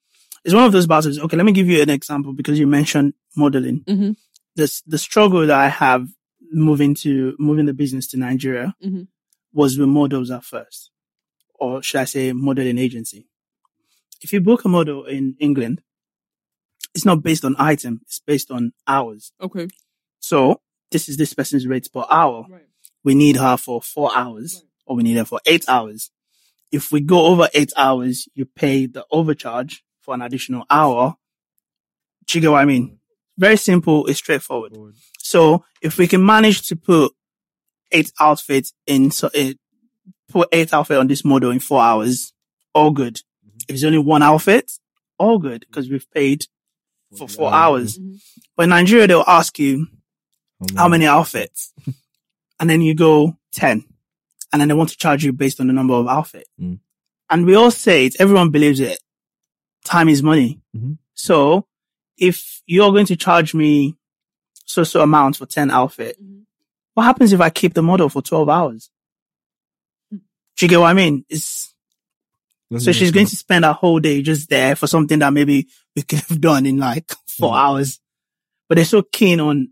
it's one of those battles. Okay, let me give you an example because you mentioned modeling. Mhm. This, the struggle that I have moving to, moving the business to Nigeria Mhm. Was with models at first. Or should I say modeling agency? If you book a model in England, it's not based on item. It's based on hours. Okay, So this is this person's rate per hour. right. We need her for four hours Right. or we need her for eight hours. If we go over eight hours, you pay the overcharge for an additional hour. Do you get what I mean? Very simple. It's straightforward. So if we can manage to put eight outfits in, so it put eight outfit on this model in four hours, all good. If it's only one outfit, all good because we've paid for four hours. Mhm. But in Nigeria, they'll ask you, how many outfits? and then you go 10. And then they want to charge you based on the number of outfits. Mm. And we all say it, everyone believes it. Time is money. Mhm. So if you're going to charge me so so amount for 10 outfit, Mhm. What happens if I keep the model for 12 hours? Do you get what I mean? It's, so she's going to spend a whole day just there for something that maybe we could have done in like four Mm. hours. But they're so keen on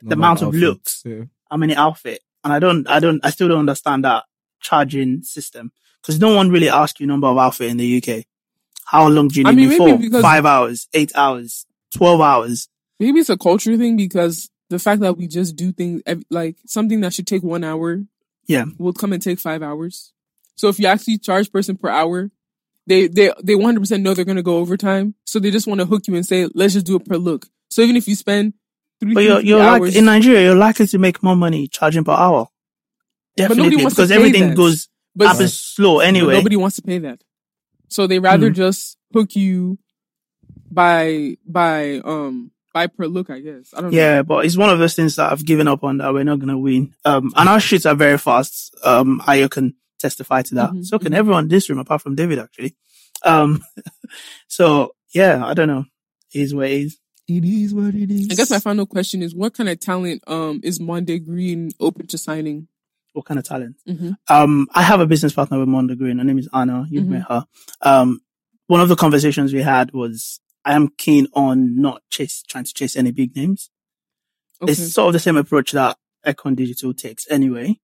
the amount of looks. Yeah. how many outfit. And I don't, I don't, I still don't understand that charging system because no one really asks you number of outfit in the UK. How long do you need I mean, before? Five hours, eight hours, 12 hours. Maybe it's a culture thing because the fact that we just do things like something that should take one hour, Yeah. will come and take five hours. So if you actually charge person per hour, they they they 100 percent know they're gonna go overtime, so they just want to hook you and say, let's just do it per look. So even if you spend three, But you're, three you're like, hours, in Nigeria, you're likely to make more money charging per hour. Definitely. Because everything that. goes but, up and slow but anyway. nobody wants to pay that. So they rather Hmm. just hook you by by um by per look, I guess. I don't know. Yeah, but it's one of those things that I've given up on that we're not gonna win. Um, and our shoots are very fast. Um, Ayo can testify to that. Mhm, So can mhm. everyone in this room apart from David, actually. Um, so yeah, I don't know. It is what it is. It is what it is. I guess my final question is, what kind of talent um is Monday Green open to signing? What kind of talent? hmm Um, I have a business partner with Monday Green. Her name is Anna. You've Mhm. met her. Um, one of the conversations we had was I am keen on not chase, trying to chase any big names. Okay. It's sort of the same approach that Econ Digital takes anyway.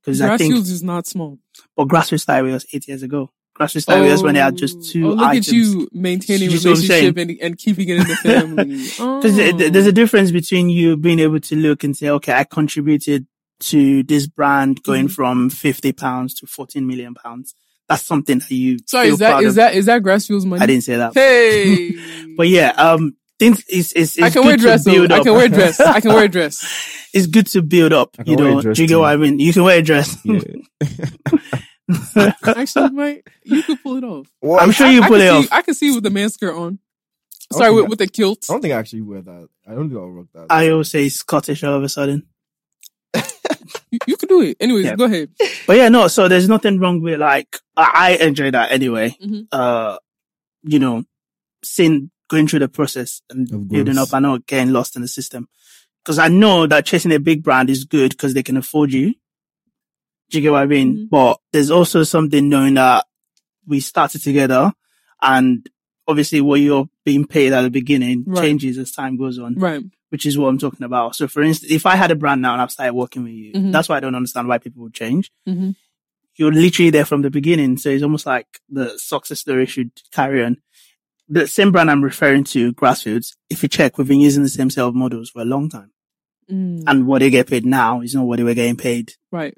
because I think, is not small. but grassroots started with us eight years ago. Grassroots started with us when they had just two Oh, look items. at you maintaining You see what I'm relationship and, and keeping it in the family. Oh. Because there's a difference between you being able to look and say, okay, I contributed to this brand going Mhm. from 50 pounds to 14 million pounds. That's something that you Sorry, feel is that proud is of. that is that Grassfields money? I didn't say that. Hey, But yeah, um, things is, is, I can wear dress. I can wear dress. I can wear dress. it's good to build up, you know. Do you get too. what I mean? You can wear a dress. Yeah. Actually, Mike, you could pull it off. What? I'm sure you I pull can it see, off. I can see you with the man skirt on. Sorry, with, think with the kilt. I don't think I actually wear that. I don't think I'll rock that. I always say Scottish all of a sudden. You, you can do it. Anyways, Yeah. go ahead. But yeah, no, so there's nothing wrong with like, I, I enjoy that anyway. Mhm. Uh, you know, seeing, going through the process and building up and not getting lost in the system. Cause I know that chasing a big brand is good because they can afford you. Do you get what I mean? Mhm. But there's also something knowing that we started together and obviously what you're being paid at the beginning Right. changes as time goes on Right. which is what I'm talking about. So for instance, if I had a brand now and I've started working with you, Mhm. that's why I don't understand why people would change. hmm You're literally there from the beginning. So it's almost like the success story should carry on. The same brand I'm referring to, Grassfields, if you check, we've been using the same of models for a long time. Mm, And what they get paid now is not what they were getting paid. right.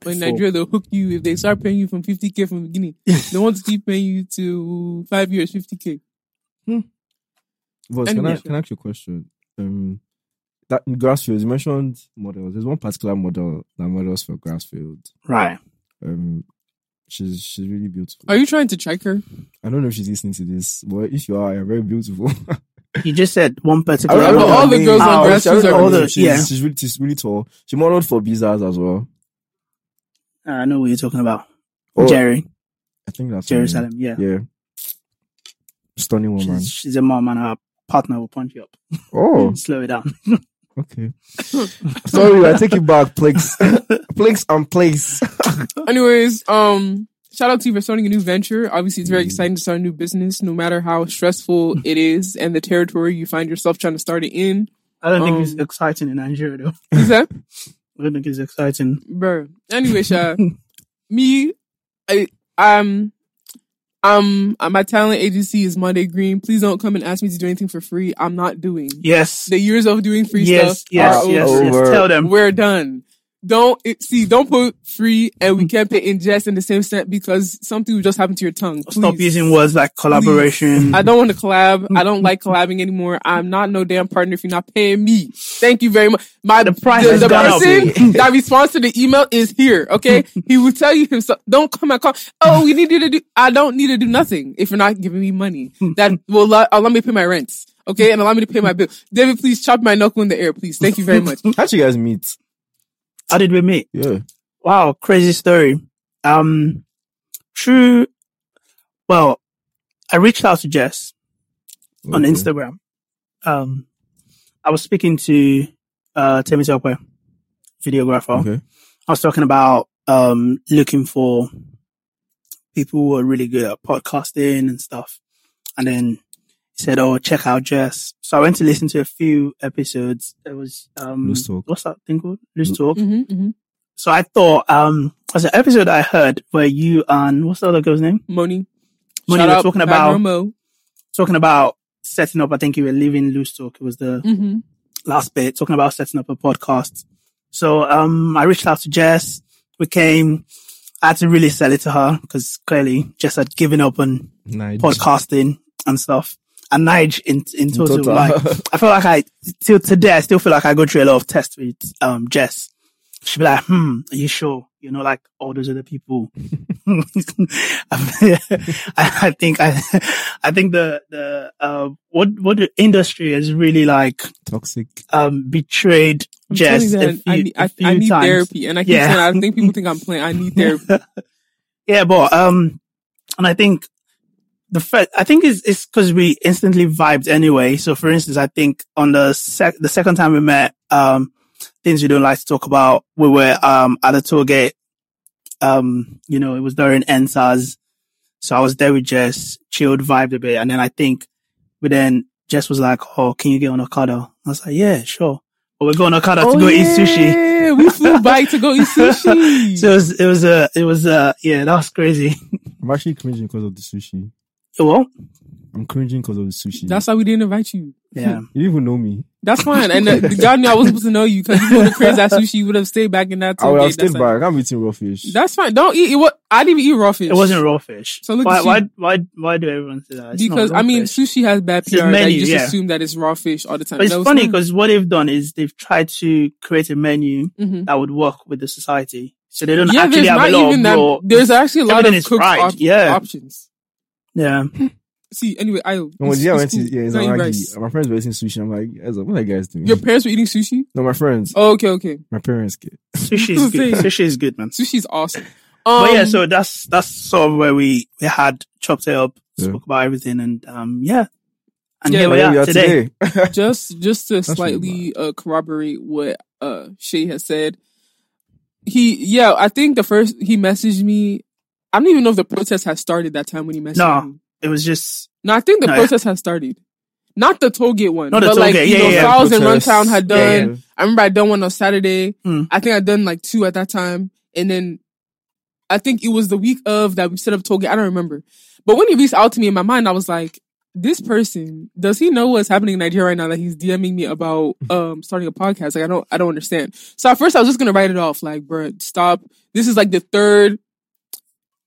But in. Nigeria, they'll hook you if they start paying you from 50k from the beginning. they want to keep paying you to five years, 50k. Boss, can Anyway, I can I ask you a question? Um, that in Grassfields, you mentioned models. There's one particular model that models for Grassfield. Right. Um, she's she's really beautiful. Are you trying to check her? I don't know if she's listening to this, but if you are, you're very beautiful. You just said one particular. I don't know, model. all the girls on Grassfields I don't know are all the- she's, yeah. she's really she's really tall. She modeled for Bizarre as well. I know what you're talking about. Oh, Jerry. I think that's her name. Jerusalem. Yeah. Yeah, stunning woman. She's, she's a mom and her partner will punch you up. Oh, Slow it down. okay. Sorry, I take it back. Plex, plex, and place. Anyways, um, shout out to you for starting a new venture. Obviously, it's very Mm. exciting to start a new business, no matter how stressful it is and the territory you find yourself trying to start it in. I don't think it's Um, exciting in Nigeria though. Is that, I think it's exciting. bro? Anyway, Sha, me, I, um, um, uh, my talent agency is Monday Green. Please don't come and ask me to do anything for free. I'm not doing. Yes. The years of doing free yes, stuff yes, are yes, over. yes. Tell them. We're done. Don't it, see. Don't put free and we can't put ingest in the same set because something will just happen to your tongue. Stop using words like collaboration. I don't want to collab. I don't like collabing anymore. I'm not no damn partner if you're not paying me. Thank you very much. My The price the, the person that responds to the email is here. Okay, he will tell you himself. Don't come and call. Oh, we need you to do. I don't need to do nothing if you're not giving me money. That will allow, allow me to pay my rents. Okay, and allow me to pay my bill. David, please chop my knuckle in the air, please. Thank you very much. How'd you guys meet? How did we meet? Yeah. Wow, crazy story. Um, true. Well, I reached out to Jess on Instagram. Um, I was speaking to, uh, Temi Tokwe, videographer. Okay. I was talking about, um, looking for people who are really good at podcasting and stuff. And then he said, Oh, check out Jess. So I went to listen to a few episodes. It was, um, Loose Talk. what's that thing called? Loose Lo- Talk. hmm hmm So I thought, um, was an episode I heard where you and what's the other girl's name? Moni. Moni Shout were talking Bad about Romo. talking about setting up. I think you were leaving Loose Talk. It was the hmm last bit talking about setting up a podcast. So um, I reached out to Jess. We came. I had to really sell it to her because clearly Jess had given up on Nice. podcasting and stuff. And Nige in in total, total. like I feel like I till today I still feel like I go through a lot of tests with um Jess. She'd be like, "Hmm, are you sure? You know, like all those other people." I, I think I I think the the uh what what the industry is really like Toxic. um betrayed I'm Jess a few, that I need, a I, few I need times. therapy, and I keep Yeah. saying I think people think I'm playing. I need therapy. Yeah, but um, and I think the first, I think it's it's because we instantly vibed anyway. So, for instance, I think on the sec the second time we met, um, things we don't like to talk about, we were um at a tollgate. Um, you know, it was during EndSARS, so I was there with Jess, chilled, vibed a bit, and then I think, but then Jess was like, "Oh, can you get on Okada?" I was like, "Yeah, sure." But we're going to Okada to go eat sushi. Oh, yeah, we flew by to go eat sushi. So it was, it was, uh, it was, uh, yeah, that was crazy. I'm actually cringing because of the sushi. Well, I'm cringing because of the sushi. That's why we didn't invite you. yeah. you didn't even know me. That's fine. And uh, the guy knew I wasn't supposed to know you because you would have crazy that sushi. You would have stayed back in that. I would have tailgate. stayed That's back. I'm eating raw fish. That's fine. Don't eat. It, what I didn't even eat raw fish. It wasn't raw fish. So look why, why, why, why do everyone say that? It's because I mean fish. sushi has bad PR. that menu, you just yeah. assume that it's raw fish all the time. But it's funny because what they've done is they've tried to create a menu Mhm. that would work with the society. So they don't yeah, actually have a lot even of that. raw. There's actually a lot of cooked op- yeah. options. Yeah. See, anyway, I No, when yeah, I went to yeah, it's Not eat rice. my friends were eating sushi. I'm like, "Guys, what are you guys doing? Your parents were eating sushi. no, my friends, Oh, okay, okay. my parents. Get. Sushi is good. Sushi is good, man. Sushi's awesome. Um, but yeah, so that's that's sort of where we we had chopped it up, Yeah. spoke about everything, and um yeah, and Yeah, here we are we are today. just just to really slightly uh, corroborate what uh Shay has said. He yeah, I think the first he messaged me. I don't even know if the protest had started that time when he messaged No. me. It was just No, I think the No, protest had started. Not the tollgate one, Not the but like tollgate, you yeah, know, yeah, yeah. Fowles and Protest. Runtown had done. yeah. I remember I done one on Saturday. Hmm. I think I done like two at that time, and then I think it was the week of that we set up tollgate. I don't remember, but when he reached out to me in my mind, I was like, "This person does he know what's happening in Nigeria right now that he's DMing me about um starting a podcast? Like I don't I don't understand." So at first I was just gonna write it off, like, "Bruh, stop. This is like the third."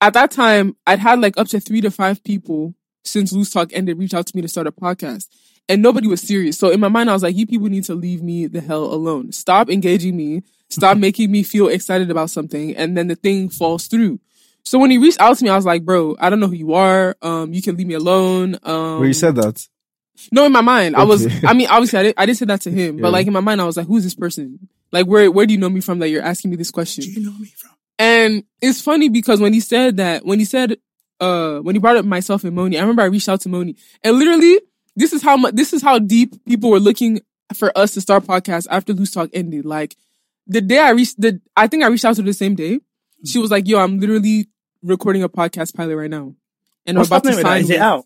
At that time, I'd had like up to three to five people since Loose Talk ended reach out to me to start a podcast and nobody was serious. So in my mind, I was like, you people need to leave me the hell alone. Stop engaging me. Stop making me feel excited about something. And then the thing falls through. So when he reached out to me, I was like, bro, I don't know who you are. Um, you can leave me alone. Um, Where you said that? no, in my mind, I was, I mean, obviously I didn't, I didn't say that to him, Yeah. but like in my mind, I was like, who's this person? Like, where, where do you know me from that you're asking me this question? do you know me from? And it's funny because when he said that, when he said, uh, when he brought up myself and Moni, I remember I reached out to Moni and literally this is how much, this is how deep people were looking for us to start podcasts after Loose Talk ended. Like the day I reached the, I think I reached out to her the same day. She was like, yo, I'm literally recording a podcast pilot right now. And What's I'm about to happening with that? sign it with- out?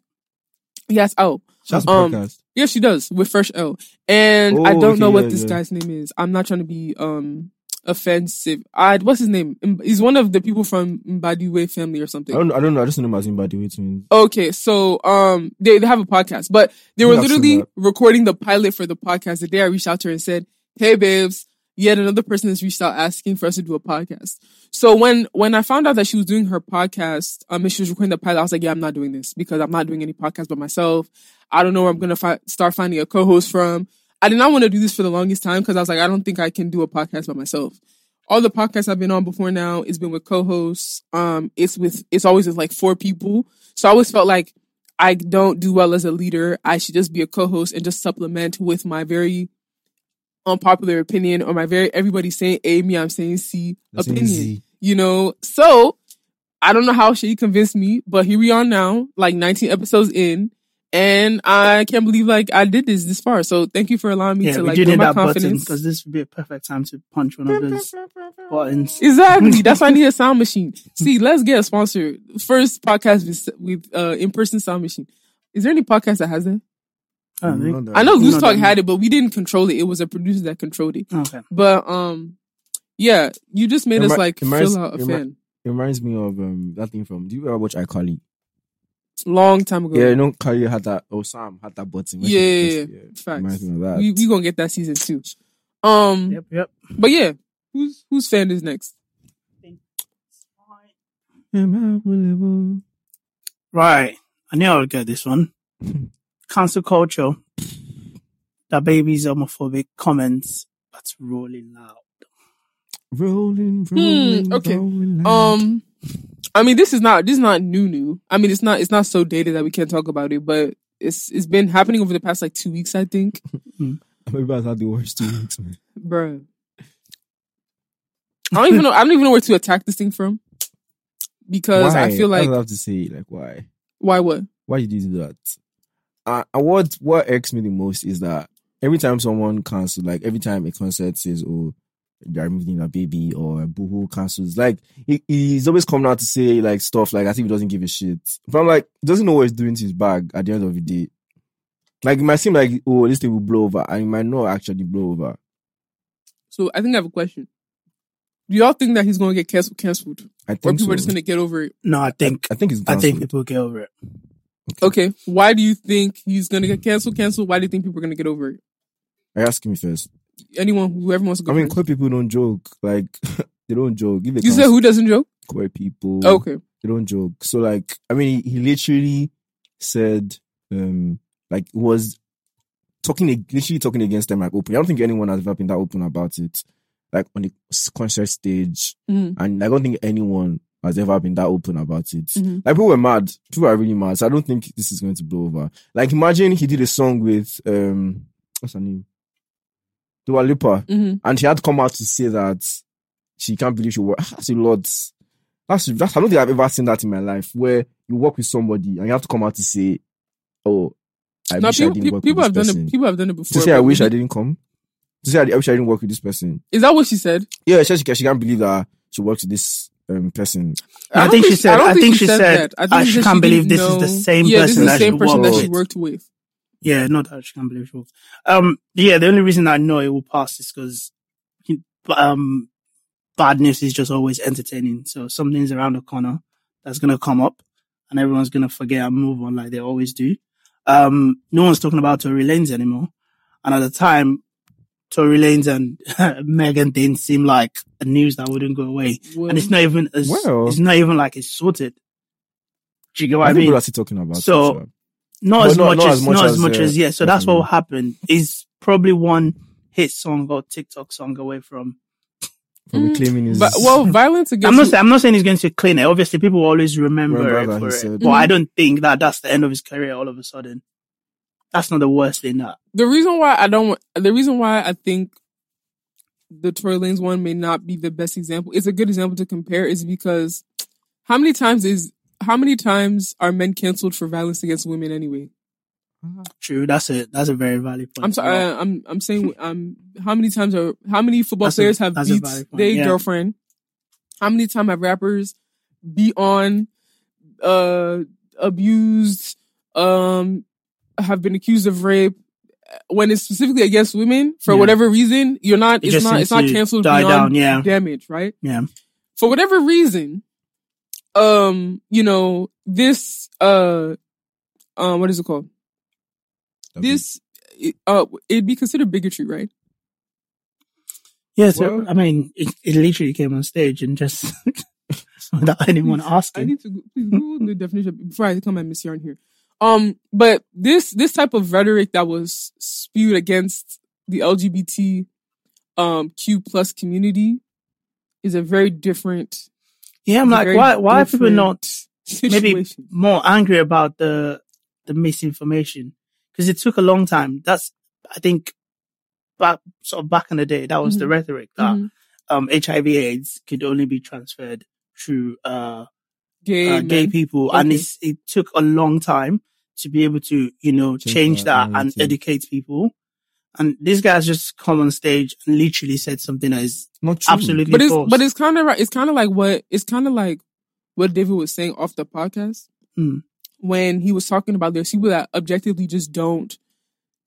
Yes, out. That's a Um, podcast. Yeah, she does with Fresh L. And I Oh, don't know okay, what yeah, this yeah. guy's name is. I'm not trying to be um offensive. I what's his name? He's one of the people from Mbadiwe family or I something. don't. I don't know. I just know him as Wait twins. Okay, so um they, they have a podcast, but they were think I've seen literally recording the pilot for the podcast the day I reached out to her and said, Hey babes, yet another person has reached out asking for us to do a podcast. So when when I found out that she was doing her podcast, um and she was recording the pilot, I was like, Yeah, I'm not doing this because I'm not doing any podcast by myself. I don't know where I'm gonna fi- start finding a co-host from. I did not want to do this for the longest time because I was like, I don't think I can do a podcast by myself. All the podcasts I've been on before now, it's been with co-hosts. Um, it's with it's always with like four people. So I always felt like I don't do well as a leader. I should just be a co-host and just supplement with my very unpopular opinion or my very everybody's saying A, me, I'm saying C That's opinion. easy. You know, so I don't know how she convinced me, but here we are now, like 19 episodes in, and I can't believe like I did this this far. So thank you for allowing me Yeah, to like do build my that button confidence. because this would be a perfect time to punch one of those buttons. Exactly. That's why I need a sound machine. See, let's get a sponsor. First podcast with, with uh in person sound machine. Is there any podcast that has that? I don't think. Not that- I know No, Loose Talk had it, but we didn't control it. It was a producer that controlled it. Okay. But um, yeah, you just made It us like it reminds- fill out a it fan. It reminds me of um that thing from. Do you ever watch iCarly? Long time ago. Yeah, you know, Carly had that. Oh, Sam had that button. when she Yeah, yeah, Reminds Facts. that. We we gonna get that season too. Um, Yep. Yep. but yeah, who's who's fan is next? Right. I knew I would get this one. Cancel culture. DaBaby's homophobic comments, but rolling loud. Rolling, rolling, Hmm, okay. rolling loud. Um, I mean, this is not this is not new new. I mean, it's not it's not so dated that we can't talk about it, but it's it's been happening over the past like two weeks, I think, Maybe I've had the worst two weeks, man. Bruh. I don't even know. I don't even know where to attack this thing from because why? I feel like I have to say. Like, why? why what? Why did you do that? Uh, what what irks me the most is that every time someone cancels, like every time a concert says, "Oh, they're removing a baby," or a Boohoo cancels, like he, he's always coming out to say like stuff like I think he doesn't give a shit. But I'm like, doesn't know what he's doing to his bag at the end of the day. Like it might seem like oh this thing will blow over, and it might not actually blow over. So I think I have a question. Do y'all think that he's going to get canceled? Canceled, I or think people are just going to get over it? No, I think I think it's I think cancelled. people get over it. Okay, why do you think he's going to get canceled? Canceled? Why do you think people are going to get over it? Are you asking me first? Anyone, whoever wants to go. I mean, queer people don't joke. Like they don't joke. Give you said who doesn't joke? queer people. Okay, they don't joke. So like, I mean, he, he literally said, um, like was talking, literally talking against them like open. I don't think anyone has ever been that open about it, like on the concert stage, Mhm. and I don't think anyone has ever been that open about it. Mhm. Like people were mad. People are really mad. So I don't think this is going to blow over. Like imagine he did a song with um, what's her name, Dua Lipa hmm and she had come out to say that she can't believe she worked. That's a lot. That's, that's I don't think I've ever seen that in my life where you work with somebody and you have to come out to say, "Oh, I No, wish I people, didn't people, work people with have this done it. People have done it before. to say, "I wish we- I didn't come." To say, "I wish I didn't work with this person." Is that what she said? Yeah, she, she, she can't believe that she works with this um, person. I I, think she said. I I, don't think she said. that. I think I she said can't believe didn't this is the know- same yeah, person this is the that same she person that she worked with. Yeah, not that she can't believe she. Um, yeah, the only reason I know it will pass is because, um, bad news is just always entertaining. So something's around the corner that's gonna come up, and everyone's gonna forget and move on like they always do. Um, no one's talking about Tory Lanez anymore, and at the time, Tory Lanez and Megan didn't seem like a news that wouldn't go away, and it's not even as, Well- it's not even like it's sorted. Do you get what I I mean? still talking about So-. Not as, not- much not as, as much not as as, much uh, as yeah. So that's what definitely. happened. Is probably one hit song or TikTok song away from. For Mm, reclaiming his. But well, violence against I'm not. saying- I'm not saying he's going to clean it. Obviously, people will always remember, Remember it for it. said- But I Mhm. don't think that that's the end of his career. All of a sudden, that's not the worst thing. That the reason why I don't. The reason why I think the Tory Lanez one may not be the best example. It's a good example to compare is because how many times is how many times are men canceled for violence against women anyway? true. That's a that's a very valid point. I'm sorry. Well, uh, I'm I'm saying um how many times are how many football That's a- players have that's beat their yeah. girlfriend? How many times have rappers beat on, uh, abused, um, have been accused of rape? When it's specifically against women, for Yeah. whatever reason, you're not. It It's not. It's not canceled beyond down, yeah. damage, right? yeah, For whatever reason, um, you know this. Uh, um, what is it called? This. Uh, it'd be considered bigotry, right? yeah. So Well- I mean, it, it literally came on stage and just without anyone asking. I need to go- please Google the definition before I come at Miss Yarn here. Um, but this this type of rhetoric that was spewed against the LGBT um Q plus community is a very different. Yeah, I'm like, why why are people different not maybe situation. more angry about the the misinformation because it took a long time. That's I think back sort of back in the day that was the Mhm. rhetoric that Mhm. um HIV/AIDS could only be transferred through uh, gay, uh gay men. people, and Okay. it's, it took a long time to be able to you know Change change, that that, and educate people. And these guys just come on stage and literally said something that is not true. absolutely But it's false. but it's kind of right. It's kind of like what it's kind of like what David was saying off the podcast Hmm. when he was talking about there's people that objectively just don't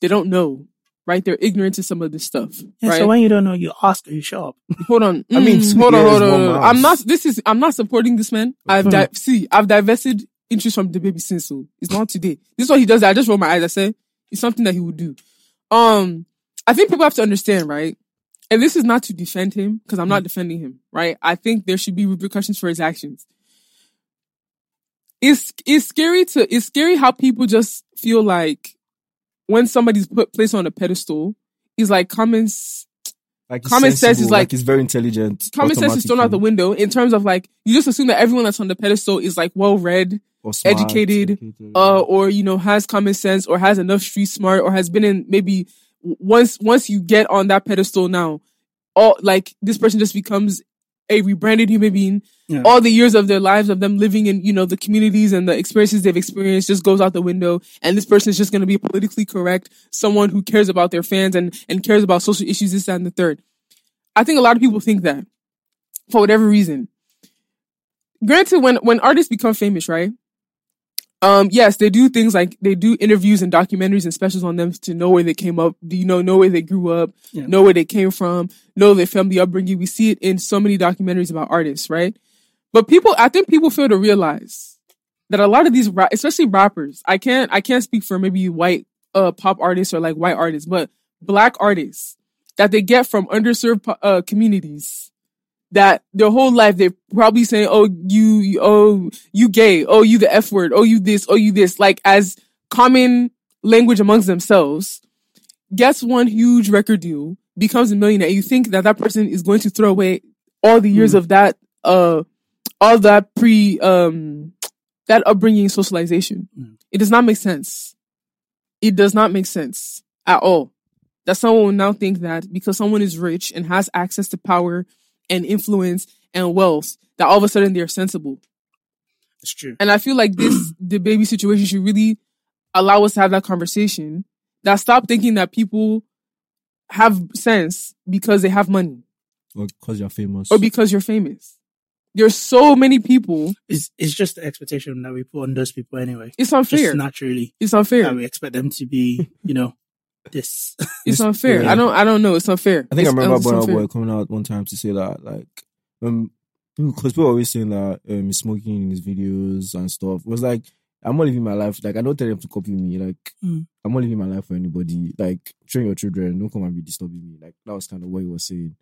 they don't know right. They're ignorant to some of this stuff. yeah, right? so when you don't know, you ask or you show up. Hold on. I mean, Mm, hold on, hold on. one hold on. mouth. I'm not. This is. I'm not supporting this man. I've Hmm. di- see. I've divested interest from DaBaby since. So it's not today. This is what he does. I just roll my eyes. I say it's something that he would do. Um, I think people have to understand, right? And this is not to defend him because I'm not defending him, right? I think there should be repercussions for his actions. It's it's scary to it's scary how people just feel like when somebody's put placed on a pedestal, is like comments like common sense is sensible, like- he's very intelligent. common sense is thrown out the window in terms of like you just assume that everyone that's on the pedestal is like well read or smart, educated, uh or you know has common sense or has enough street smart or has been in maybe once once you get on that pedestal now all like this person just becomes a rebranded human being. Yeah. all the years of their lives of them living in you know the communities and the experiences they've experienced just goes out the window and this person is just going to be politically correct someone who cares about their fans and and cares about social issues this that, and the third. I think a lot of people think that for whatever reason. Granted when when artists become famous right Um, yes, they do things like they do interviews and documentaries and specials on them to know where they came up. Do you know know where they grew up, Yeah. know where they came from, know their family upbringing. We see it in so many documentaries about artists, right? But people, I think people fail to realize that a lot of these, especially rappers, I can't, I can't speak for maybe white uh pop artists or like white artists, but black artists that they get from underserved uh communities that their whole life they're probably saying, "Oh, you, oh, you gay, oh, you the f word, oh, you this, oh, you this," like as common language amongst themselves. Gets one huge record deal, becomes a millionaire. You think that that person is going to throw away all the years Mm. of that, uh, all that pre, um, that upbringing, socialization. Mm. It does not make sense. It does not make sense at all. That someone will now think that because someone is rich and has access to power and influence and wealth, that all of a sudden they're sensible. It's true. And I feel like this, DaBaby situation should really allow us to have that conversation. That stop thinking that people have sense because they have money Or because you're famous. or because you're famous. There's so many people. It's it's just the expectation that we put on those people anyway. It's Just unfair. naturally, It's unfair. that we expect them to be, you know, this. It's unfair. yeah. I don't. I don't know. It's unfair. I think It's- I remember Burna. Boy coming out one time to say that, like, um, because people always saying that um, he's smoking in his videos and stuff. It was like, I'm not living my life. Like, I don't tell them to copy me. Like, Mm. I'm not living my life for anybody. Like, train your children. Don't come and be disturbing me. Like, that was kind of what he was saying.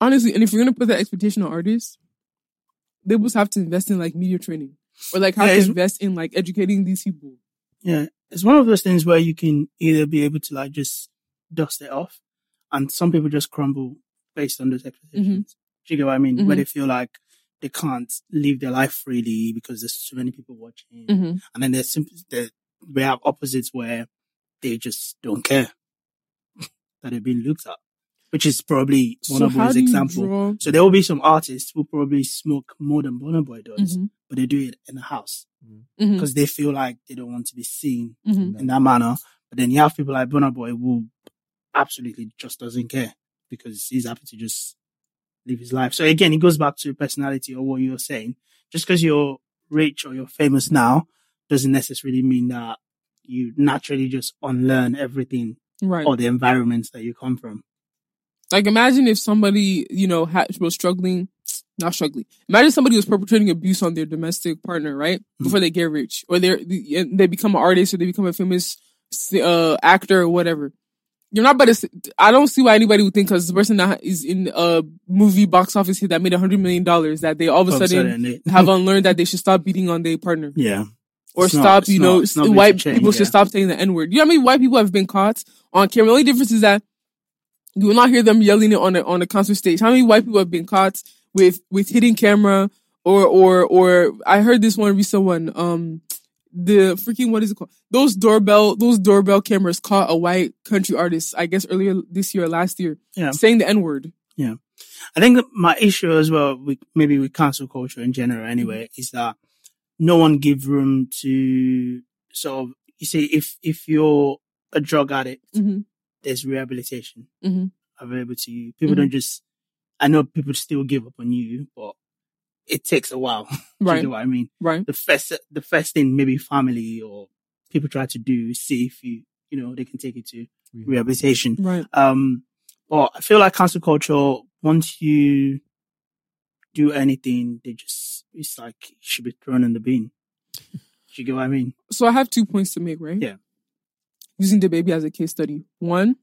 honestly, and if you're gonna put that expectation on artists, labels have to invest in like media training or like have Yeah, to invest in like educating these people. Yeah, it's one of those things where you can either be able to like just dust it off, and some people just crumble based on those expectations. Do you get what I mean? Where Mhm. they feel like they can't live their life freely because there's so many people watching, Mm-hmm. and then there's simply there, we have opposites where they just don't care that they've been looked at, which is probably one So of those do example. draw? So there will be some artists who probably smoke more than Burna Boy does, Mhm, but they do it in the house because they feel like they don't want to be seen mhm. in that manner. But then you have people like Burna Boy who absolutely just doesn't care because he's happy to just live his life. So again, it goes back to personality or what you're saying. Just because you're rich or you're famous now doesn't necessarily mean that you naturally just unlearn everything Right. or the environments that you come from. Like imagine if somebody, you know, had, was struggling, not struggling. Imagine somebody was perpetrating abuse on their domestic partner, right? Mm-hmm. Before they get rich or they they become an artist or they become a famous uh, actor or whatever. You're not about to. I don't see why anybody would think because the person that is in a movie box office hit that made a hundred million dollars that they all of a All of a sudden have unlearned that they should stop beating on their partner yeah. or It's stop, it's you know, not white change, people should stop saying the N word. You know how many white people have been caught on camera? The only difference is that you will not hear them yelling it on a, on a concert stage. How many white people have been caught with, with hitting camera or, or, or I heard this one recent one, um, the freaking, what is it called? Those doorbell, those doorbell cameras caught a white country artist, I guess earlier this year or last year, Yeah. saying the N word. Yeah, I think my issue as well, with, maybe with cancel culture in general anyway, is that no one give room to sort of, you see, if, if you're a drug addict, hmm there's rehabilitation hmm available to you. People Mhm. don't just, I know people still give up on you, but it takes a while. Do you Right. know what I mean? Right. The first, the first thing maybe family or people try to do is see if you, you know, they can take you to rehabilitation. Right. Um, but I feel like cancel culture, once you do anything, they just, it's like you should be thrown in the bin. Do you get what I mean? So I have two points to make, right? Yeah. Using DaBaby as a case study. One,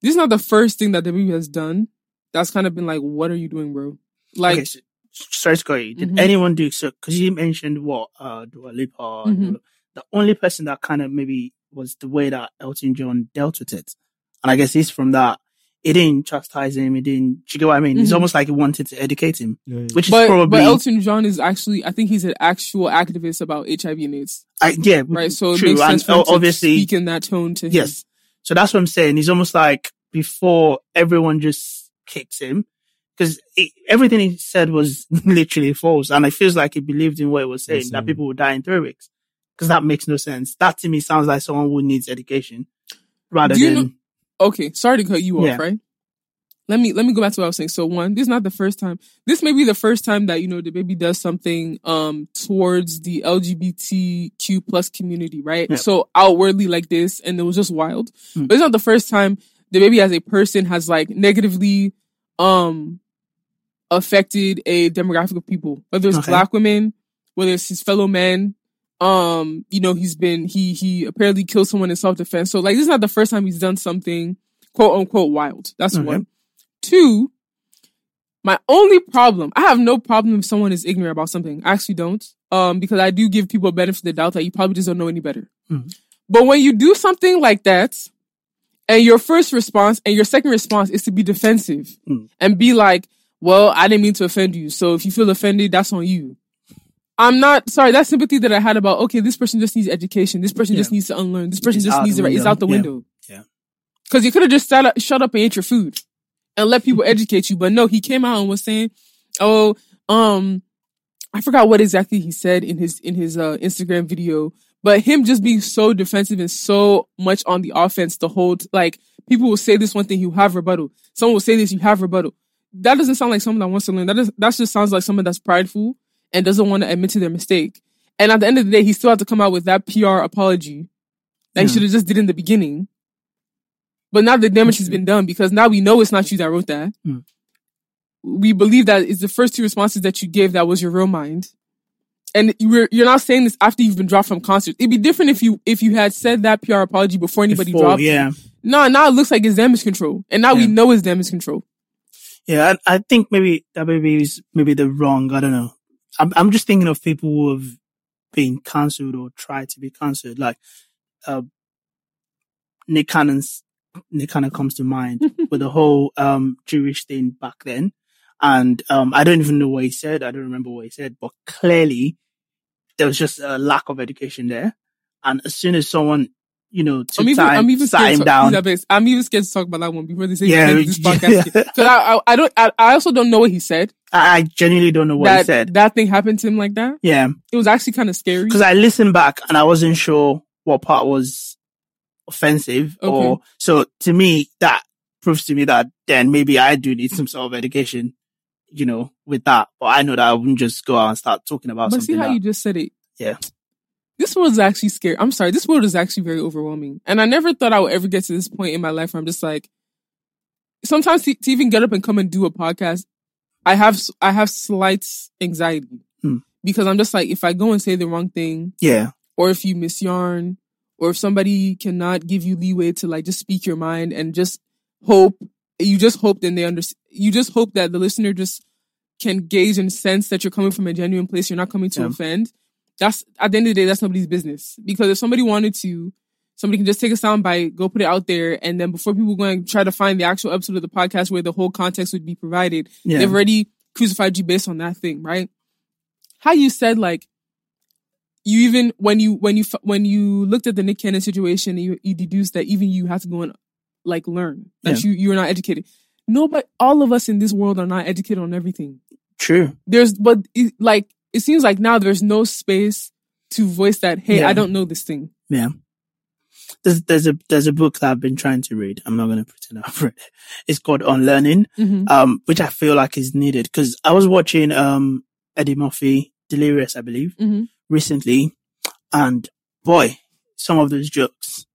this is not the first thing that DaBaby has done. That's kind of been like, what are you doing, bro? Like, okay, so, sorry you. Did Mhm. anyone do so? Because you mentioned what, uh, Dua Lipa. Mhm. The only person that kind of maybe was the way that Elton John dealt with it. And I guess he's from that. It didn't chastise him. It didn't, do you get what I mean? It's Mhm. almost like he wanted to educate him, Yeah, yeah. which is but, probably, but Elton John is actually, I think he's an actual activist about HIV and AIDS, I, yeah, right? So it makes sense and for to obviously, speak in that tone to him. Yes. So that's what I'm saying. He's almost like before everyone just kicks him because everything he said was literally false. And it feels like he believed in what he was saying, Yes, that people would die in three weeks. Because that makes no sense. That to me sounds like someone who needs education rather Do you than, know- Okay, sorry to cut you off, Yeah. right? let me let me go back to what I was saying. So one, this is not the first time. This may be the first time that you know DaBaby does something um towards the LGBTQ plus community, right? So outwardly like this, and it was just wild. Mm. But it's not the first time DaBaby as a person has like negatively um affected a demographic of people, whether it's Okay. black women, whether it's his fellow men. Um, you know, he's been he he apparently killed someone in self defense. So like this is not the first time he's done something quote unquote wild. That's Okay. one. Two, my only problem, I have no problem if someone is ignorant about something. I actually don't. Um, because I do give people a benefit of the doubt that you probably just don't know any better. Mhm. But when you do something like that, and your first response and your second response is to be defensive Mm. and be like, well, I didn't mean to offend you. So if you feel offended, that's on you. I'm not sorry. That sympathy that I had about okay, this person just needs education. This person Yeah. just needs to unlearn. This person It's just needs to is window. out the window. Yeah. Because you could have just sat up, shut up and ate your food and let people educate you. But no, he came out and was saying, "Oh, um, I forgot what exactly he said in his in his uh, Instagram video." But him just being so defensive and so much on the offense the whole like people will say this one thing, you have rebuttal. Someone will say this, you have rebuttal. That doesn't sound like someone that wants to learn. That is, that just sounds like someone that's prideful and doesn't want to admit to their mistake. And at the end of the day, he still had to come out with that PR apology that he should have just did in the beginning. But now the damage has been done because now we know it's not you that wrote that. Mm. We believe that it's the first two responses that you gave that was your real mind. And you're you're not saying this after you've been dropped from concert. It'd be different if you if you had said that PR apology before anybody Before, dropped. you. yeah. No, now it looks like it's damage control. And now we know it's damage control. Yeah, I, I think maybe that maybe is maybe the wrong. I don't know. I'm I'm just thinking of people who have been cancelled or tried to be cancelled. Like, uh, Nick Cannon's Nick Cannon comes to mind with the whole um Jewish thing back then, and um I don't even know what he said. I don't remember what he said, but clearly there was just a lack of education there. And as soon as someone, you know, took I'm even, time, I'm even scared him to, down, Elizabeth, I'm even scared to talk about that one before they say Yeah, this yeah. podcast. I, I, I don't, I, I also don't know what he said. I, I genuinely don't know what that he said. that thing happened to him like that. Yeah. It was actually kind of scary. because I listened back and I wasn't sure what part was offensive or so to me that proves to me that then maybe I do need some sort of education, you know, with that. But I know that I wouldn't just go out and start talking about But see how that- you just said it. Yeah. This world is actually scary. I'm sorry. This world is actually very overwhelming. And I never thought I would ever get to this point in my life where I'm just like, sometimes to, to even get up and come and do a podcast, I have, I have slight anxiety Hmm. because I'm just like, if I go and say the wrong thing yeah, or if you miss yarn or if somebody cannot give you leeway to like just speak your mind and just hope, you just hope then they understand, you just hope that the listener just can gauge and sense that you're coming from a genuine place. You're not coming to Yeah. offend. That's at the end of the day, that's nobody's business. Because if somebody wanted to, somebody can just take a soundbite, go put it out there, and then before people go and try to find the actual episode of the podcast where the whole context would be provided, yeah, they've already crucified you based on that thing, right? How you said like you even when you when you when you looked at the Nick Cannon situation, you you deduced that even you have to go and like learn that you you're not educated. Nobody, all of us in this world are not educated on everything. true. There's but it, like it seems like now there's no space to voice that. Hey, Yeah. I don't know this thing. Yeah. There's, there's a, there's a book that I've been trying to read. I'm not going to pretend I've read it. It's called Unlearning. hmm um, which I feel like is needed because I was watching um Eddie Murphy Delirious, I believe, hmm recently, and boy, some of those jokes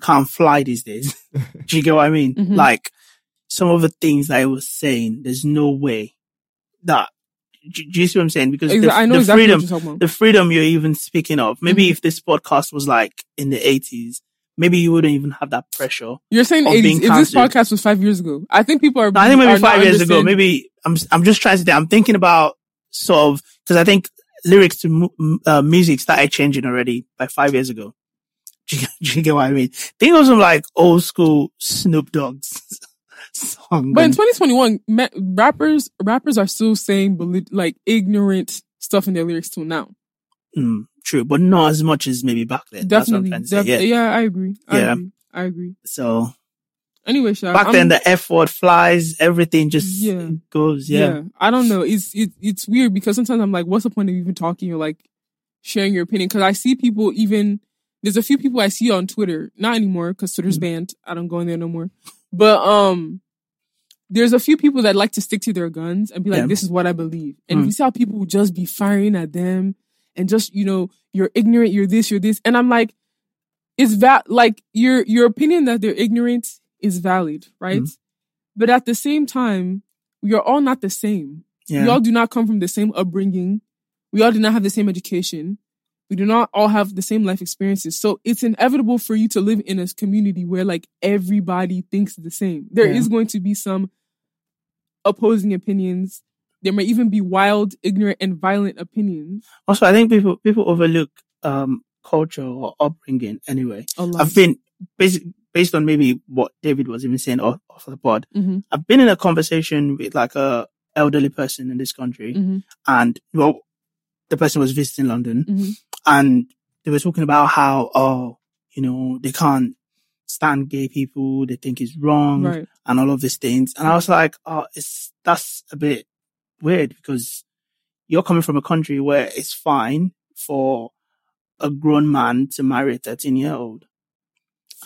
can't fly these days. Do you get what I mean? Mhm. Like some of the things that I was saying, there's no way that. Do, you see what I'm saying? Because the, I know the exactly freedom, what you're talking about. the freedom you're even speaking of. Maybe Mhm. if this podcast was like in the 80s, maybe you wouldn't even have that pressure. You're saying 80s. If this podcast was five years ago, I think people are. No, I think maybe five years ago. Maybe I'm I'm just trying to think. I'm thinking about sort of because I think lyrics to uh, music started changing already by five years ago. Do you, do you get what I mean? Think of some like old school Snoop Dogg's song. But in 2021, ma- rappers rappers are still saying like ignorant stuff in their lyrics till now. Mm, true, but not as much as maybe back then. That's what I'm Definitely, trying to say. def- Yeah. yeah, I agree. I Yeah. agree. I agree. So Anyway, Shay, back I'm- then, the F word flies. Everything just Yeah. goes. yeah. Yeah. I don't know. It's it, it's weird because sometimes I'm like, what's the point of even talking or like sharing your opinion? Because I see people even there's a few people I see on Twitter, not anymore because Twitter's Mhm. banned. I don't go in there no more. But um, there's a few people that like to stick to their guns and be like, Yeah. this is what I believe. And Mm. you see how people just be firing at them and just, you know, you're ignorant, you're this, you're this. And I'm like, it's va- like your your opinion that they're ignorant is valid, right? Mm. But at the same time, we are all not the same. Yeah. We all do not come from the same upbringing. We all do not have the same education. We do not all have the same life experiences. So it's inevitable for you to live in a community where like everybody thinks the same. There is Yeah. going to be some opposing opinions. There may even be wild, ignorant, and violent opinions. Also, I think people people overlook um culture or upbringing anyway. I've been based based on maybe what David was even saying off, off the pod. Mhm, I've been in a conversation with like a elderly person in this country, mhm, and well, the person was visiting London, mhm. and they were talking about how oh, you know, they can't stand gay people, they think it's wrong, Right. and all of these things. And I was like, oh, it's that's a bit weird because you're coming from a country where it's fine for a grown man to marry a 13 year old.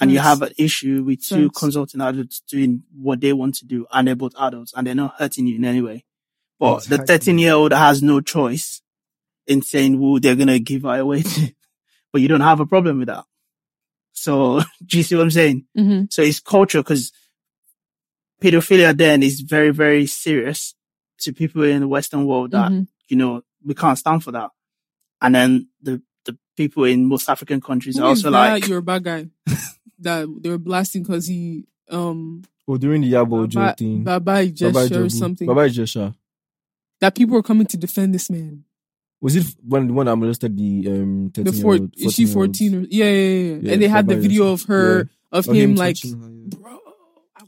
And you have an issue with two Facts. consulting adults doing what they want to do and they're both adults and they're not hurting you in any way. But the 13 year old has no choice in saying who they're going to give her away to. But you don't have a problem with that. So, do you see what I'm saying? Mhm. So it's culture because pedophilia then is very, very serious to people in the Western world that, Mhm. you know, we can't stand for that. And then the, the people in most African countries Who are is also that like, Yoruba guy that they were blasting because he um Oh, during the Yabo Ojo Baba, thing. Baba Ijesha or Ijebu. something Baba Ijesha. that people were coming to defend this man. Was it when the one that molested the um 13 The year four old? is she fourteen or yeah, yeah, yeah, yeah. Yeah, And they had the video Ijesha. of her of Or him, like her, yeah. bro.